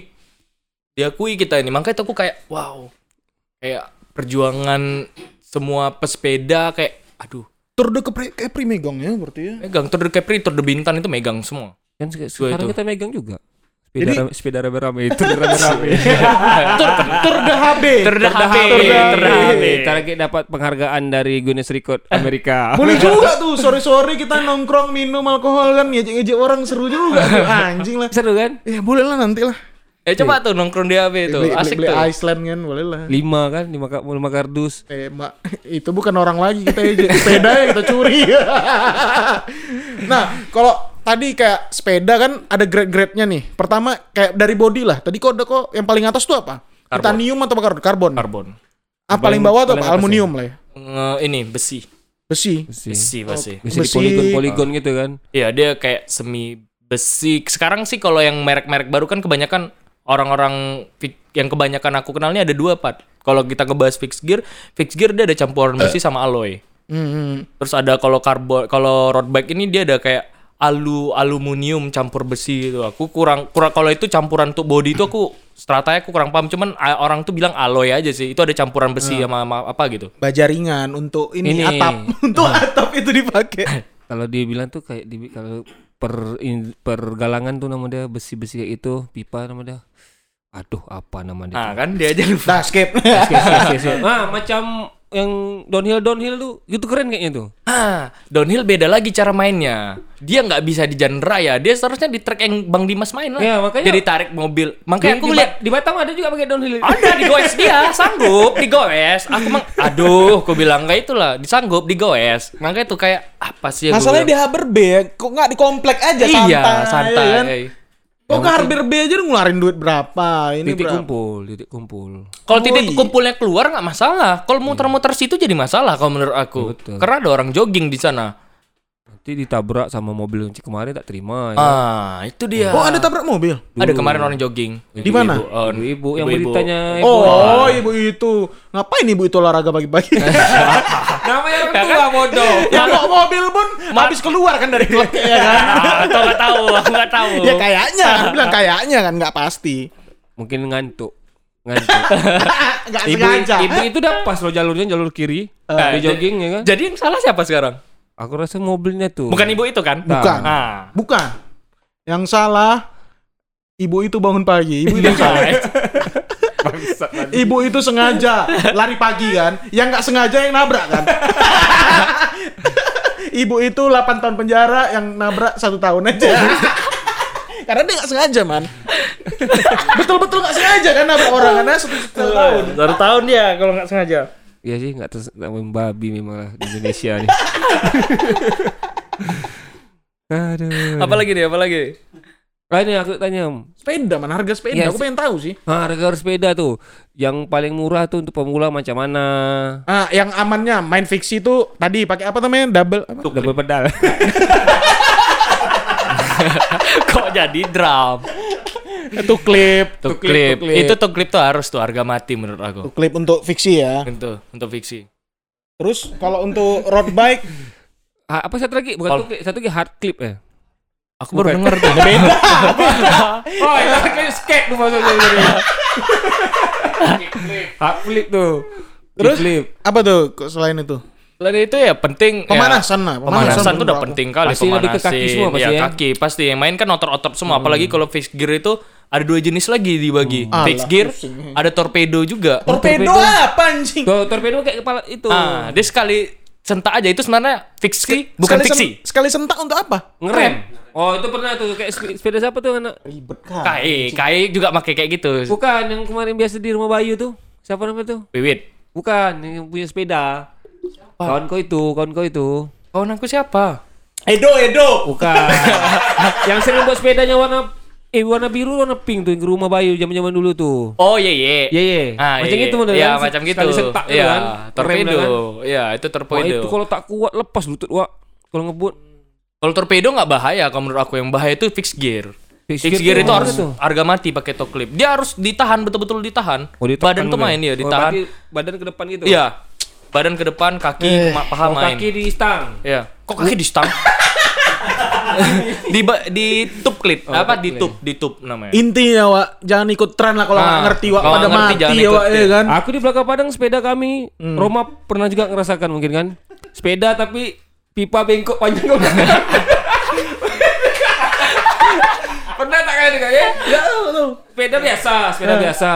Diakui kita ini. Makanya itu aku kayak wow. Kayak perjuangan semua pesepeda kayak aduh. Tour de Capri, Capri megang ya berarti ya. Megang Tour de Capri, Tour de Bintan itu megang semua. Kan se- sekarang itu. kita megang juga. Sepeda Jadi- rame, sepeda rame-rame itu rame-rame. Tour, Tour de HB. Tour de HB. Tour de HB. Kita dapat penghargaan dari Guinness Record Amerika. Boleh juga tuh sore-sore kita nongkrong minum alkohol kan ngejek-ngejek orang seru juga. Anjing lah. Seru kan? Ya boleh lah nanti lah. Eh coba tuh nongkrong di HB itu. Beli, beli, Asik beli tuh. Iceland kan boleh lah. Lima kan, lima, lima kardus. Eh, Mbak, itu bukan orang lagi kita ejek sepeda ya kita curi. nah, kalau tadi kayak sepeda kan ada grade-grade-nya nih. Pertama kayak dari body lah. Tadi kok kok yang paling atas tuh apa? Karbon. Titanium atau karbon? Karbon. Karbon. Ah, paling Paling- bawah tuh apa? atas Aluminium lah ya. Nge- ini besi. Besi. Besi. Besi pasti. Bisa di Besi. poligon-poligon gitu kan. Iya dia kayak semi besi. Sekarang sih kalau yang merek-merek baru kan kebanyakan orang-orang fi- yang kebanyakan aku kenalnya ada dua part. Kalau kita ngebahas fixed gear, fixed gear dia ada campuran besi sama alloy. Hmm. Terus ada kalau karbon, kalau road bike ini dia ada kayak alu aluminium campur besi itu. Aku kurang kurang kalau itu campuran untuk body itu aku stratanya aku kurang paham. Cuman a- orang tuh bilang alloy aja sih. Itu ada campuran besi sama, sama apa gitu. Baja ringan untuk ini, Ini. atap. untuk atap itu dipakai. Kalau dibilang tuh kayak di kalau per in- pergalangan tuh nama dia besi-besi kayak itu, pipa nama dia. Aduh, apa nama dia? Nah kan dia aja lupa. Nah, skip. Skip, skip, skip, skip. Ah, macam yang downhill downhill tuh, itu keren kayaknya tuh. Ah, downhill beda lagi cara mainnya. Dia nggak bisa di jalan raya. Dia seharusnya di track yang Bang Dimas main lah. Ya, makanya- Jadi tarik mobil. Di, Makanya aku di, lihat di Batam ada juga pakai downhill. ada digoes dia, sanggup digoes. Aku mang, aduh, aku bilang kayak itulah, disanggup digoes. Makanya itu kayak apa sih? aku Masalahnya di B ya, kok nggak di komplek aja santai. iya, santai. ya kan? Kok ke Harbour B aja ngeluarin duit berapa? Ini Titik berapa? kumpul, titik kumpul. Kalau Oh, titik iya. kumpulnya keluar nggak masalah. Kalau muter-muter situ jadi masalah kalau menurut aku. Betul. Karena ada orang jogging di sana. Nanti ditabrak sama mobil yang kemarin tak terima. Ya. Ah, itu dia. Oh, ada tabrak mobil? Ada kemarin orang jogging. Di mana? Ibu-ibu, oh, Ibu-ibu yang ibu-ibu. beritanya ibu. Oh, ibu itu. Ngapain ibu itu olahraga pagi-pagi? Namanya orang tua bodoh. ya kok mobil pun habis keluar kan dari klub ya kan? Atau nggak tahu, nggak tahu. ya kayaknya, kan bilang kayaknya kan nggak pasti. Mungkin ngantuk. Ngantuk. Nggak ibu, sengaja. ibu itu udah pas loh jalurnya jalur kiri. Eh, di jogging ya kan. Jadi yang salah siapa sekarang? Aku rasa mobilnya tuh. Bukan ibu itu kan? Bukan. Ah. Bukan. Yang salah ibu itu bangun pagi. Ibu itu yang salah. Ibu itu sengaja lari pagi kan, yang nggak sengaja yang nabrak kan. Ibu itu 8 tahun penjara, yang nabrak satu tahun aja. Karena dia nggak sengaja man. Betul-betul nggak sengaja kan nabrak orang karena satu, satu tahun. Satu tahun dia kalau nggak sengaja. Iya sih nggak terus nggak main babi memang lah di Indonesia nih. Aduh. Apa lagi nih? Apa lagi? Ah, ini aku tanya. Sepeda man, harga sepeda. Iya, Aku pengen tahu sih. Ah, harga sepeda tuh yang paling murah tuh untuk pemula macam mana? Ah, yang amannya main fiksi itu tadi pakai apa namanya? Double apa? Double pedal. Kok jadi drum? Itu klip. Tuh tuh clip. Itu tuh clip tuh harus tuh harga mati menurut aku. Tuh klip untuk fiksi ya. Untuk untuk fiksi. Terus kalau untuk road bike Ah, apa satu lagi? Bukan tuh satu lagi hard clip ya. Aku baru denger tuh. beda. Oh, itu kayak skate tuh maksudnya. hard clip tuh. Terus? clip. apa tuh kok selain itu? Selain itu ya penting ya, Pemanasan lah. Pemanasan tuh udah berapa? penting kali Pasti lebih ke kaki pemanasin. semua pasti ya, ya. kaki pasti yang main kan otot-otot semua apalagi kalau fixed gear itu ada dua jenis lagi dibagi. Hmm. Fixed gear, ada torpedo juga. Torpedo apa anjing? Tuh, torpedo kayak kepala itu. Ah, dia sekali sentak aja itu sebenarnya fixed key, bukan Sekali fixie. sen- sekali sentak untuk apa? Ngerem. Oh, itu pernah tuh kayak sepeda siapa tuh anak? Ribet kan. Kai, Kai juga pakai kayak gitu. Bukan yang kemarin biasa di rumah Bayu tuh. Siapa namanya tuh? Wiwit. Bukan, yang punya sepeda. Kawan kau itu, kawan kau itu. Kawan aku siapa? Edo, Edo. Bukan. yang sering buat sepedanya warna eh warna biru warna pink tuh yang ke rumah Bayu zaman-zaman dulu tuh. Oh iya iya. Iya iya. Ah, macam iya, itu iya. bener Iya, kan? macam gitu. Sekali sentak gitu Iya, kan. torpedo. Kan? Iya, itu Wah, torpedo. itu kalau tak kuat lepas lutut wak. Kalau ngebut. Kalau torpedo nggak bahaya kalau menurut aku yang bahaya itu fixed gear. Fixed gear itu harus tuh? harga mati pakai toe clip. Dia harus ditahan betul-betul ditahan. Oh, badan tuh main ya, ditahan. badan ke depan gitu. Iya. Badan ke depan, kaki ma- paha Oh, main. kaki di stang. Iya. Kok kaki di stang? di di tube clip. Oh, apa di tube, di tube namanya. Intinya, Wak, jangan ikut tren lah kalau Nah, ngerti, Wak. kalau Pada ngerti, mati jangan ya, ikut, ya ya. kan? Aku di belakang Padang sepeda kami, Roma pernah juga ngerasakan mungkin kan. Sepeda tapi pipa bengkok panjang pernah tak kalian juga ya? Ya. Sepeda biasa, sepeda biasa.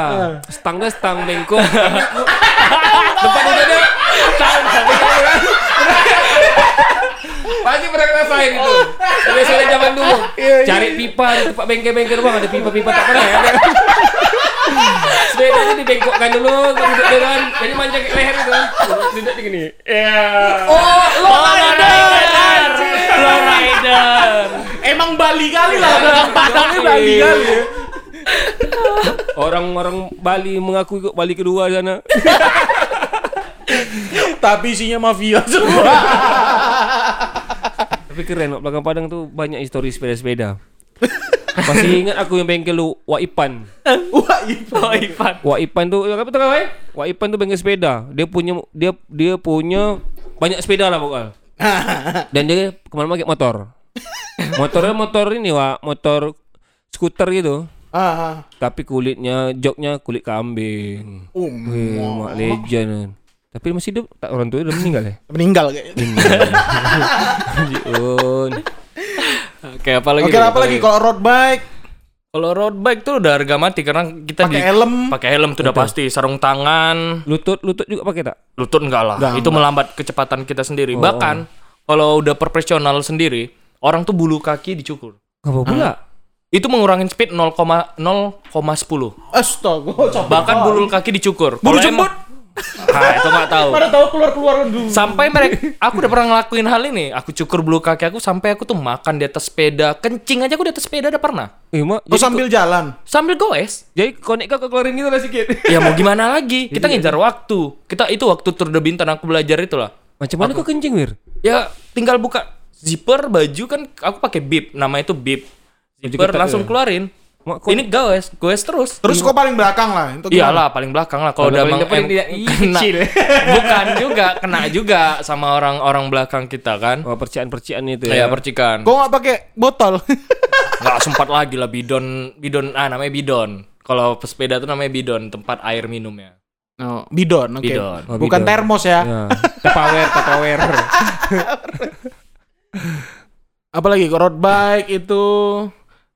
Stangnya stang bengkok. Depan udahnya stang. Pasti pernah ngerasain itu. Sepeda zaman dulu. Cari pipa di tempat bengkel-bengkel bang ada pipa-pipa tak pernah ya. Sepedanya dibengkokkan dulu, duduk dia kan. Jadi manjang ke leher itu kan. Duduk di gini. Ya. Oh, lo rider. Low rider. Emang Bali kali lah, belakang Padangnya Bali kali ya. Orang-orang Bali mengaku ikut Bali kedua sana. Tapi isinya mafia semua. Tapi keren, Wak. belakang Padang tuh banyak histori sepeda-sepeda. Masih ingat aku yang bengkel lu Wak Ipan. Wah, itu. Oh, Ivan. Wak Ipan tuh apa tuh kawan? Wak Ipan tuh bengkel sepeda. Dia punya dia dia punya banyak sepeda lah pokoknya. Dan dia ke mana-mana pakai motor. Motornya motor ini Wak, motor skuter gitu. Ah, ah. Tapi kulitnya, joknya kulit kambing. Um, Wih, mak legend. Tapi masih hidup, tak orang tua udah meninggal ya. meninggal kayaknya. Oke, apa lagi? Oke, nih? apa lagi kalau road bike Kalau road bike tuh udah harga mati karena kita pakai helm? pakai helm tuh udah pasti, sarung tangan, Lutut, lutut juga pakai tak? lutut enggak lah. Enggak, itu melambat kecepatan kita sendiri. Bahkan kalau udah profesional sendiri, orang tuh bulu kaki dicukur. Apa pula? Itu mengurangin speed 0,0,10. Astaga. Bahkan bulu kaki dicukur. Bulu jembut? Nah, itu nggak tahu. Pada tahu keluar-keluar dulu. Sampai mereka, aku udah pernah ngelakuin hal ini. Aku cukur bulu kaki aku sampai aku tuh makan di atas sepeda, kencing aja aku di atas sepeda udah pernah. Eh, mak, Oh, sambil jalan. Sambil goes. jadi konek kau keluarin gitu lah sedikit. Ya mau gimana lagi? Kita ngejar waktu. Kita itu waktu Tour de Bintan aku belajar itulah. Macam mana kau kencing, Wir? Ya tinggal buka zipper baju kan aku pakai bib, nama itu bib. Zipper langsung ya? keluarin. Ini goes, goes terus. Terus kok paling belakang lah. Itu? Iyalah paling belakang lah kalau udah em- Ih, kena. kecil. Bukan juga kena juga sama orang-orang belakang kita kan. Oh, percikan-percikan itu Kayak ya. percikan. Kok nggak pakai botol? Nggak sempat lagi lah bidon bidon ah namanya bidon. Kalau pesepeda tuh namanya bidon, tempat air minumnya. oh, bidon, oke. Bidon. Oh, Bukan bidon. termos ya. Ya. Tupperware, Tupperware. Apalagi road bike itu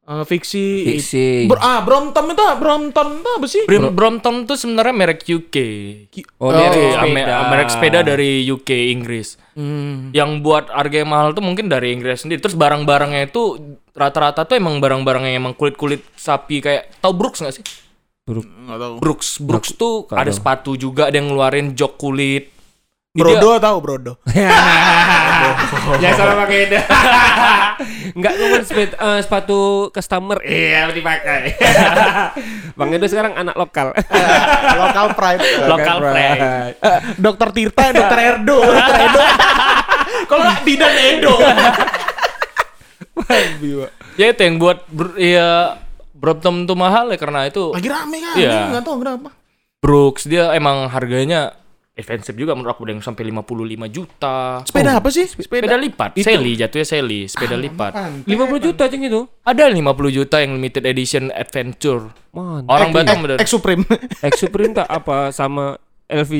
eh, fiksi. Fiksi. Bro, ah, Brompton itu Brompton itu apa sih? Brim, Brompton tuh sebenarnya merek UK. Oh, Oh, merek Ame- sepeda. merek sepeda dari UK Inggris. Hmm. Yang buat harga yang mahal tuh mungkin dari Inggris sendiri. Terus barang-barangnya itu rata-rata tuh emang barang-barang yang emang kulit-kulit sapi kayak tahu Brooks nggak sih? Tahu. Brooks, Brooks tuh ada sepatu juga ada yang ngeluarin jok kulit. Brodo tahu Brodo. Jangan salah pakai itu. Enggak cuma sepatu, eh, sepatu customer. Iya, dipakai. Bang Edo sekarang anak lokal. Local pride. Local pride. Eh, Dokter Tirta, Dokter Erdo, Dokter Edo. Kalau nggak bidan Edo. Ya itu yang buat br- ya Brompton tuh mahal ya karena itu Lagi rame kan? Iya. Nggak tahu kenapa. Brooks dia emang harganya expensive juga menurut aku ada yang sampai 55 juta. Sepeda apa sih? Sepeda lipat, Sally jatuhnya Sally, sepeda lipat. 50 juta ceng itu. Ada 50 juta yang limited edition adventure. Man. Orang Batam bener. X Supreme. X Supreme tak apa sama LV.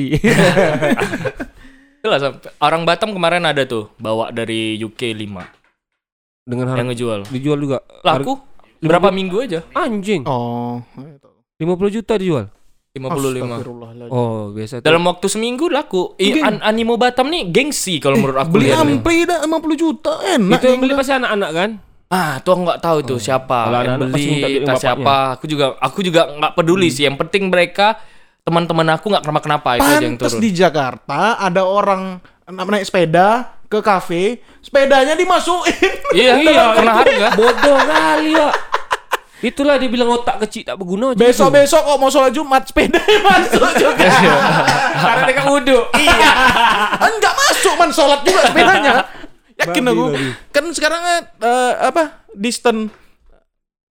Itulah, sampai- orang Batam kemarin ada tuh bawa dari UK 5 Dengan yang harga ngejual. dijual juga. Laku Berapa minggu aja? Anjing. Oh. 50 juta dijual. 55. Astagfirullahaladzim. Oh, biasa tuh. Dalam waktu seminggu laku. I, Mungkin. an- animo Batam nih gengsi kalau menurut aku Beli nih. ampli dah 50 juta enak. itu yang beli pasti anak-anak kan? Ah, tuh aku nggak tahu itu siapa Kalau yang anak-anak pasti minta beli, bapaknya. siapa. Aku juga aku juga nggak peduli sih. Yang penting mereka teman-teman aku nggak kenapa-kenapa itu aja yang turun. di Jakarta ada orang naik sepeda ke kafe, sepedanya dimasukin. Iya, iya, karena harga. Bodoh kali, Pak. Itulah dia bilang otak kecil tak berguna. Besok besok kok mau sholat Jumat sepeda masuk juga. Karena dekat wudhu. iya. Enggak masuk man sholat juga sepedanya. Yakin Babi, aku. babi. Kan sekarang eh, apa? Distance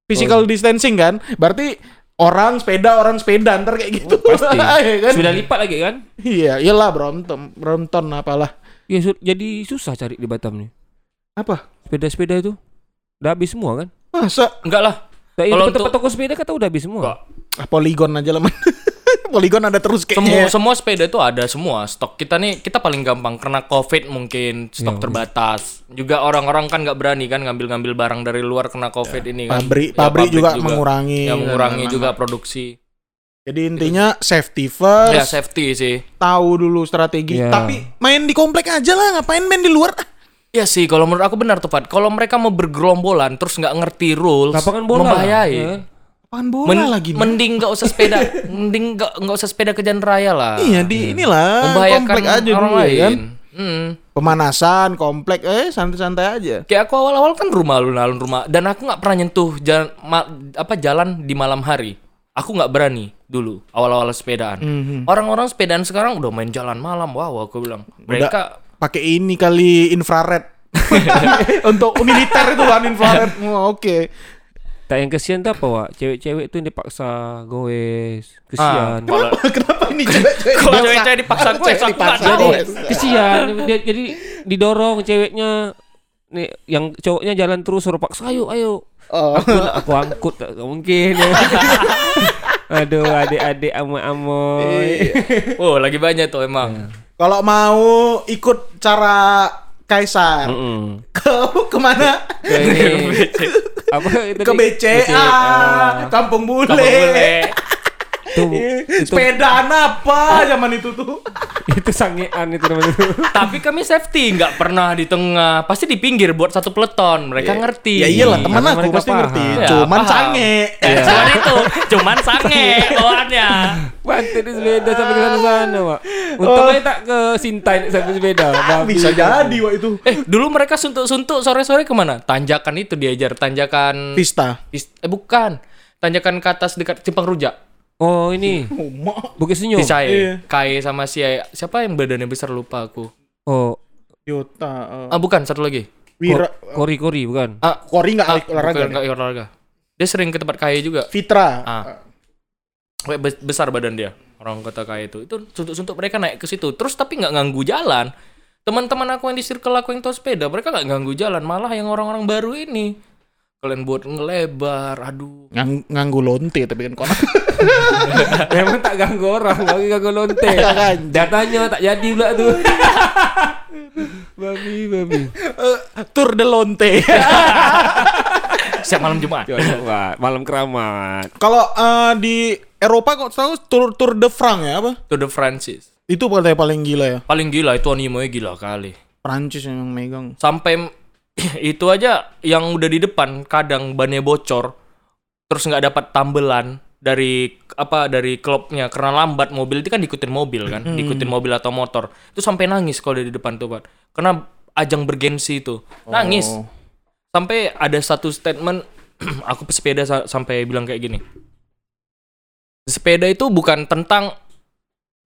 physical distancing kan. Berarti orang sepeda orang sepeda ntar kayak gitu. Pasti. Iya kan? Sudah lipat lagi kan? Iya, iyalah Brompton, Brompton apalah. Ya, su- jadi susah cari di Batam nih. Apa? Sepeda-sepeda itu. Udah habis semua kan? Masa Enggak lah. Nah, Kalau tempat untuk- toko sepeda kata udah habis semua. Enggak. ah, Polygon aja lah man. Polygon ada terus Semua kayaknya. semua sepeda itu ada semua stok. Kita nih kita paling gampang karena Covid mungkin stok Iya, terbatas. Juga orang-orang kan nggak berani kan ngambil-ngambil barang dari luar kena Covid ini kan. Pabrik, Ya, pabrik juga, mengurangi. Ya, mengurangi Nah, juga nah. produksi. Jadi intinya safety first. Ya safety sih. tahu dulu strategi. Iya. Tapi main di komplek aja lah, ngapain main di luar? Ah, Ya sih, kalau menurut aku benar tuh, Pat. Kalau mereka mau bergerombolan terus nggak ngerti rules, Lapangan bola. membahayain. ya kan? Apaan bola Men- lagi? Man? mending nggak usah sepeda, mending nggak nggak usah sepeda ke jalan raya lah. Iya di inilah Membahayakan komplek aja orang dulu ya kan. lain. Hmm. Pemanasan komplek eh santai-santai aja. Kayak aku awal-awal kan rumah alun-alun rumah dan aku nggak pernah nyentuh jalan ma- apa jalan di malam hari. Aku nggak berani dulu awal-awal sepedaan. Mhm. Orang-orang sepedaan sekarang udah main jalan malam. Wow, aku bilang. Mereka Pakai ini kali infrared. Untuk militer itu kan infrared. Oh, Oke. Tak yang kesian tuh apa, Wak? Cewek-cewek tuh yang dipaksa goes. Ah, Kesian. kalau Kenapa ini cewek-cewek? kalau cewek-cewek dipaksa aku tahu. gue. Kesian. Dia, jadi didorong ceweknya nih yang cowoknya jalan terus suruh paksa ayo ayo Oh. aku aku angkut tak tak mungkin aduh adik-adik amoy-amoy Oh, lagi banyak tuh emang. Kalau mau ikut cara Kaisar, Mm-mm. ke ke mana? Ke ini, apa itu Ke tadi? BCA, ah. Kampung Bule. Kamu boleh. Itu itu Sepedaan apa zaman itu tuh? itu sangean itu namanya itu Tapi kami safety, nggak pernah di tengah, pasti di pinggir buat satu peleton. Mereka ngerti. Ya iyalah teman aku mereka pasti paham. ngerti. Ya, Cuman paham. sange. Eh, Cuman itu, cuman sange bawaannya. bantu di sepeda sampai ke sana-sana pak untung aja tak ke Sintai sampai sepeda Babi. Bisa jadi waktu itu. Eh, dulu mereka suntuk-suntuk sore-sore ke mana? Tanjakan itu diajar, tanjakan Pista. Pis- eh bukan. Tanjakan ke atas dekat Simpang Rujak. Oh ini mak. Bukit Senyum Sae. Iya. Kai sama si siapa yang badannya besar lupa aku. oh Yota. eh, Ah bukan, satu lagi. Wira. Kori Kori bukan Ah, Kori nggak ah, olahraga. bukan, nggak olahraga. Dia sering ke tempat Kai juga. Fitra. Ah. Bes- besar badan dia. Orang kota Kai itu. Itu suntuk-suntuk mereka naik ke situ. Terus tapi nggak ganggu jalan. Teman-teman aku yang di circle aku yang tahu sepeda, mereka nggak ganggu jalan. Malah yang orang-orang baru ini. Kalian buat ngelebar, aduh. Ngang, nganggu lonte tapi kan konak. memang tak ganggu orang lagi ganggu lonte Kan. datanya tak jadi pula tuh babi babi Eh, Tour de lonte. Siap malam Jumat. Malam keramat Kalau eh, di Eropa kok tahu Tour Tour de France ya apa? To the Francis. Itu katanya paling gila ya. Paling gila itu animonya gila kali. Prancis yang megang. Sampai itu aja yang udah di depan kadang bannya bocor terus nggak dapat tambelan dari apa dari klubnya. Karena lambat mobil itu kan diikutin mobil kan diikutin mobil atau motor. Itu sampai nangis kalau di depan tuh Pak. Karena ajang bergensi itu. Nangis. Oh. sampai ada satu statement aku pesepeda sa- sampai bilang kayak gini. Sepeda itu bukan tentang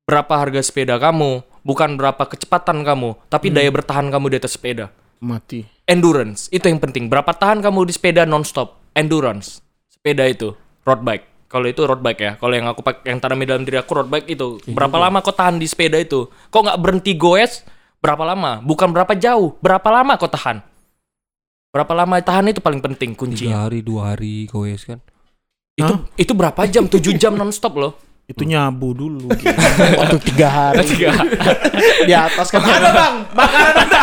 berapa harga sepeda kamu bukan berapa kecepatan kamu tapi daya bertahan kamu di atas sepeda Mati. endurance itu yang penting. Berapa tahan kamu di sepeda nonstop? Endurance. Sepeda itu road bike. Kalau itu road bike ya. Kalau yang aku pakai yang tanami dalam diri aku road bike itu. Berapa lama kau tahan di sepeda itu? Kok nggak berhenti goes? Berapa lama? Bukan berapa jauh. Berapa lama kau tahan? Berapa lama tahan itu paling penting tiga kuncinya hari dua hari goes kan? Itu itu berapa jam? 7 jam nonstop loh. Itu nyabu dulu. gitu. Waktu tiga hari. Tiga. di atas kan. Ada bang. Bakaran ada.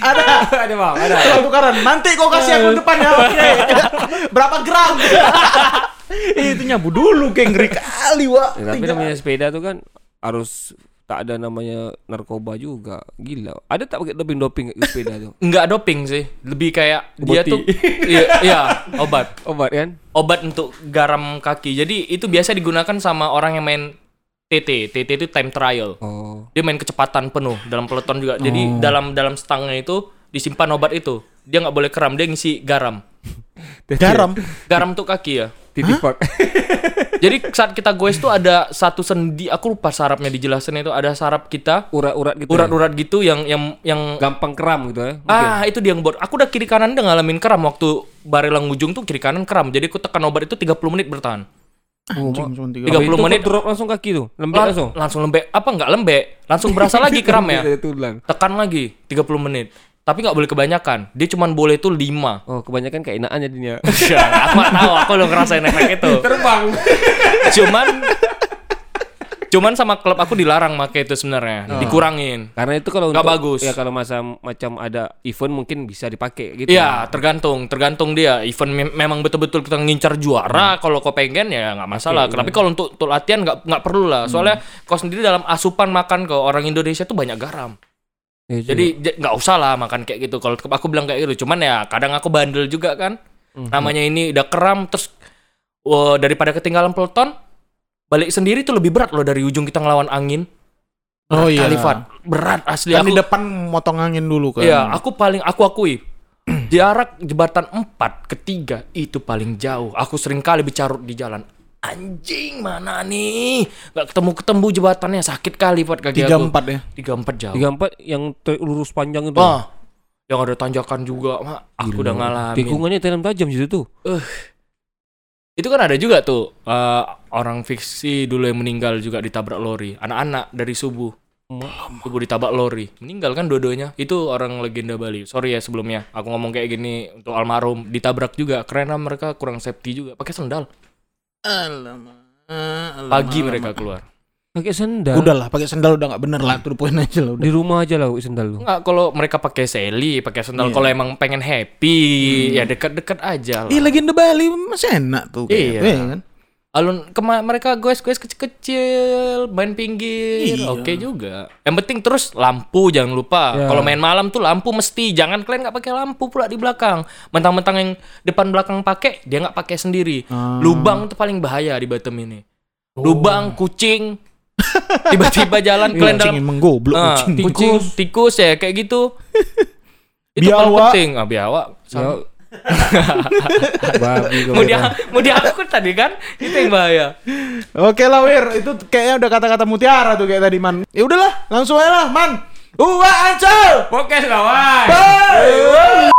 Ada. ada bang, ada. Tukar tukaran. Nanti kau kasih aku depan ya. Oke. Berapa gram? itu nyabu dulu ngeri kali, Wak. Ya, tapi namanya sepeda tuh kan harus tak ada namanya narkoba juga. Gila. Ada tak pakai doping-doping ke sepeda tuh? Enggak doping sih, lebih kayak dia Boti. tuh iya, iya, obat. Obat kan? Obat untuk garam kaki. Jadi itu biasa digunakan sama orang yang main TT. TT itu time trial. Oh. Dia main kecepatan penuh dalam peloton juga. Jadi dalam dalam stangnya itu disimpan obat itu. Dia nggak boleh keram, dia ngisi garam. Garam. Garam untuk kaki ya. Titipak. Jadi saat kita goes tuh ada satu sendi, aku lupa sarapnya dijelasin itu ada sarap kita Urat-urat gitu. ya? urat-urat gitu yang yang yang Gampang keram gitu ya. Ah, itu dia yang buat. Aku udah kiri kanan udah ngalamin kram waktu barelang ujung tuh kiri kanan kram. Jadi aku tekan obat itu 30 menit bertahan. Anjing, cuma tiga. 30 Habis itu menit. drop langsung kaki tuh. Lembek Lang- langsung. langsung lembek. Apa enggak lembek? Langsung berasa lagi kram ya. Tulang. Tekan lagi 30 menit. Tapi nggak boleh kebanyakan. Dia cuman boleh tuh 5. Oh, kebanyakan keenaan jadinya. Ya, aku nggak tahu, aku udah ngerasain efek itu. Terbang. Cuman Cuman sama klub aku dilarang pakai itu sebenarnya, dikurangin. Karena itu kalau Nggak bagus. Ya kalau masa macam ada event mungkin bisa dipakai gitu. Iya, tergantung, tergantung dia. Event mem- memang betul-betul kita ngincar juara. Kalau kau pengen ya nggak masalah. Tapi kalau untuk, untuk latihan nggak nggak perlu lah. Soalnya kau sendiri dalam asupan makan ke orang Indonesia tuh banyak garam. Iya juga. Jadi nggak usah lah makan kayak gitu. Kalau aku bilang kayak gitu, cuman ya kadang aku bandel juga kan. Namanya ini udah keram terus wah, daripada ketinggalan peloton, balik sendiri tuh lebih berat loh dari ujung kita ngelawan angin. Oh iya. Kalifat berat asli Kan aku. di depan motong angin dulu kan. Iya, aku paling aku akui jarak jembatan 4 ke 3 itu paling jauh. Aku sering kali bicarut di jalan. Anjing mana nih? Gak ketemu ketemu jembatannya sakit kali buat kaki Tiga aku. empat ya. Tiga empat jauh. Tiga empat yang lurus panjang itu. Wah, yang ada tanjakan juga, mak. Aku udah ngalamin. Tikungannya tajam-tajam situ tuh. Itu kan ada juga tuh eh, orang fiksi dulu yang meninggal juga ditabrak lori. Anak-anak dari subuh. Subuh ditabrak lori. Meninggal kan dua-duanya. Itu orang legenda Bali. Sorry ya sebelumnya. Aku ngomong kayak gini untuk almarhum. Ditabrak juga. Karena mereka kurang safety juga. Pakai sendal. Alamak. alamak, Pagi alamak. mereka keluar. Pakai sendal. Udahlah, pakai sendal udah nggak bener lah. Tuh poin aja lah udah. Di rumah aja lah sendal lu. Enggak, kalau mereka pakai seli, pakai sendal. Iya. Kalau emang pengen happy, ya dekat-dekat aja lah. Ih, legenda Bali masih enak tuh. kayak Iya. gitu, ya kan? Alun kema mereka goes-goes kecil-kecil, main pinggir, Iya. oke juga. Yang penting terus lampu jangan lupa. Ya. Kalau main malam tuh lampu mesti, jangan kalian nggak pakai lampu pula di belakang. Mentang-mentang yang depan belakang pakai, dia nggak pakai sendiri. Ah. Lubang itu paling bahaya di Batam ini. Lubang, kucing, tiba-tiba jalan kalian dalam Kucing emang goblok Ah, kucing. kucing, tikus ya kayak gitu. itu paling Biawak. penting. Ah. Babi kau Mau dia, mau diangkut tadi kan? Itu yang bahaya. Oke lah Wir, itu kayaknya udah kata-kata mutiara tuh kayak tadi Man. Ya udahlah, langsung aja lah Man. Uwa ancol. Kawan. Bye.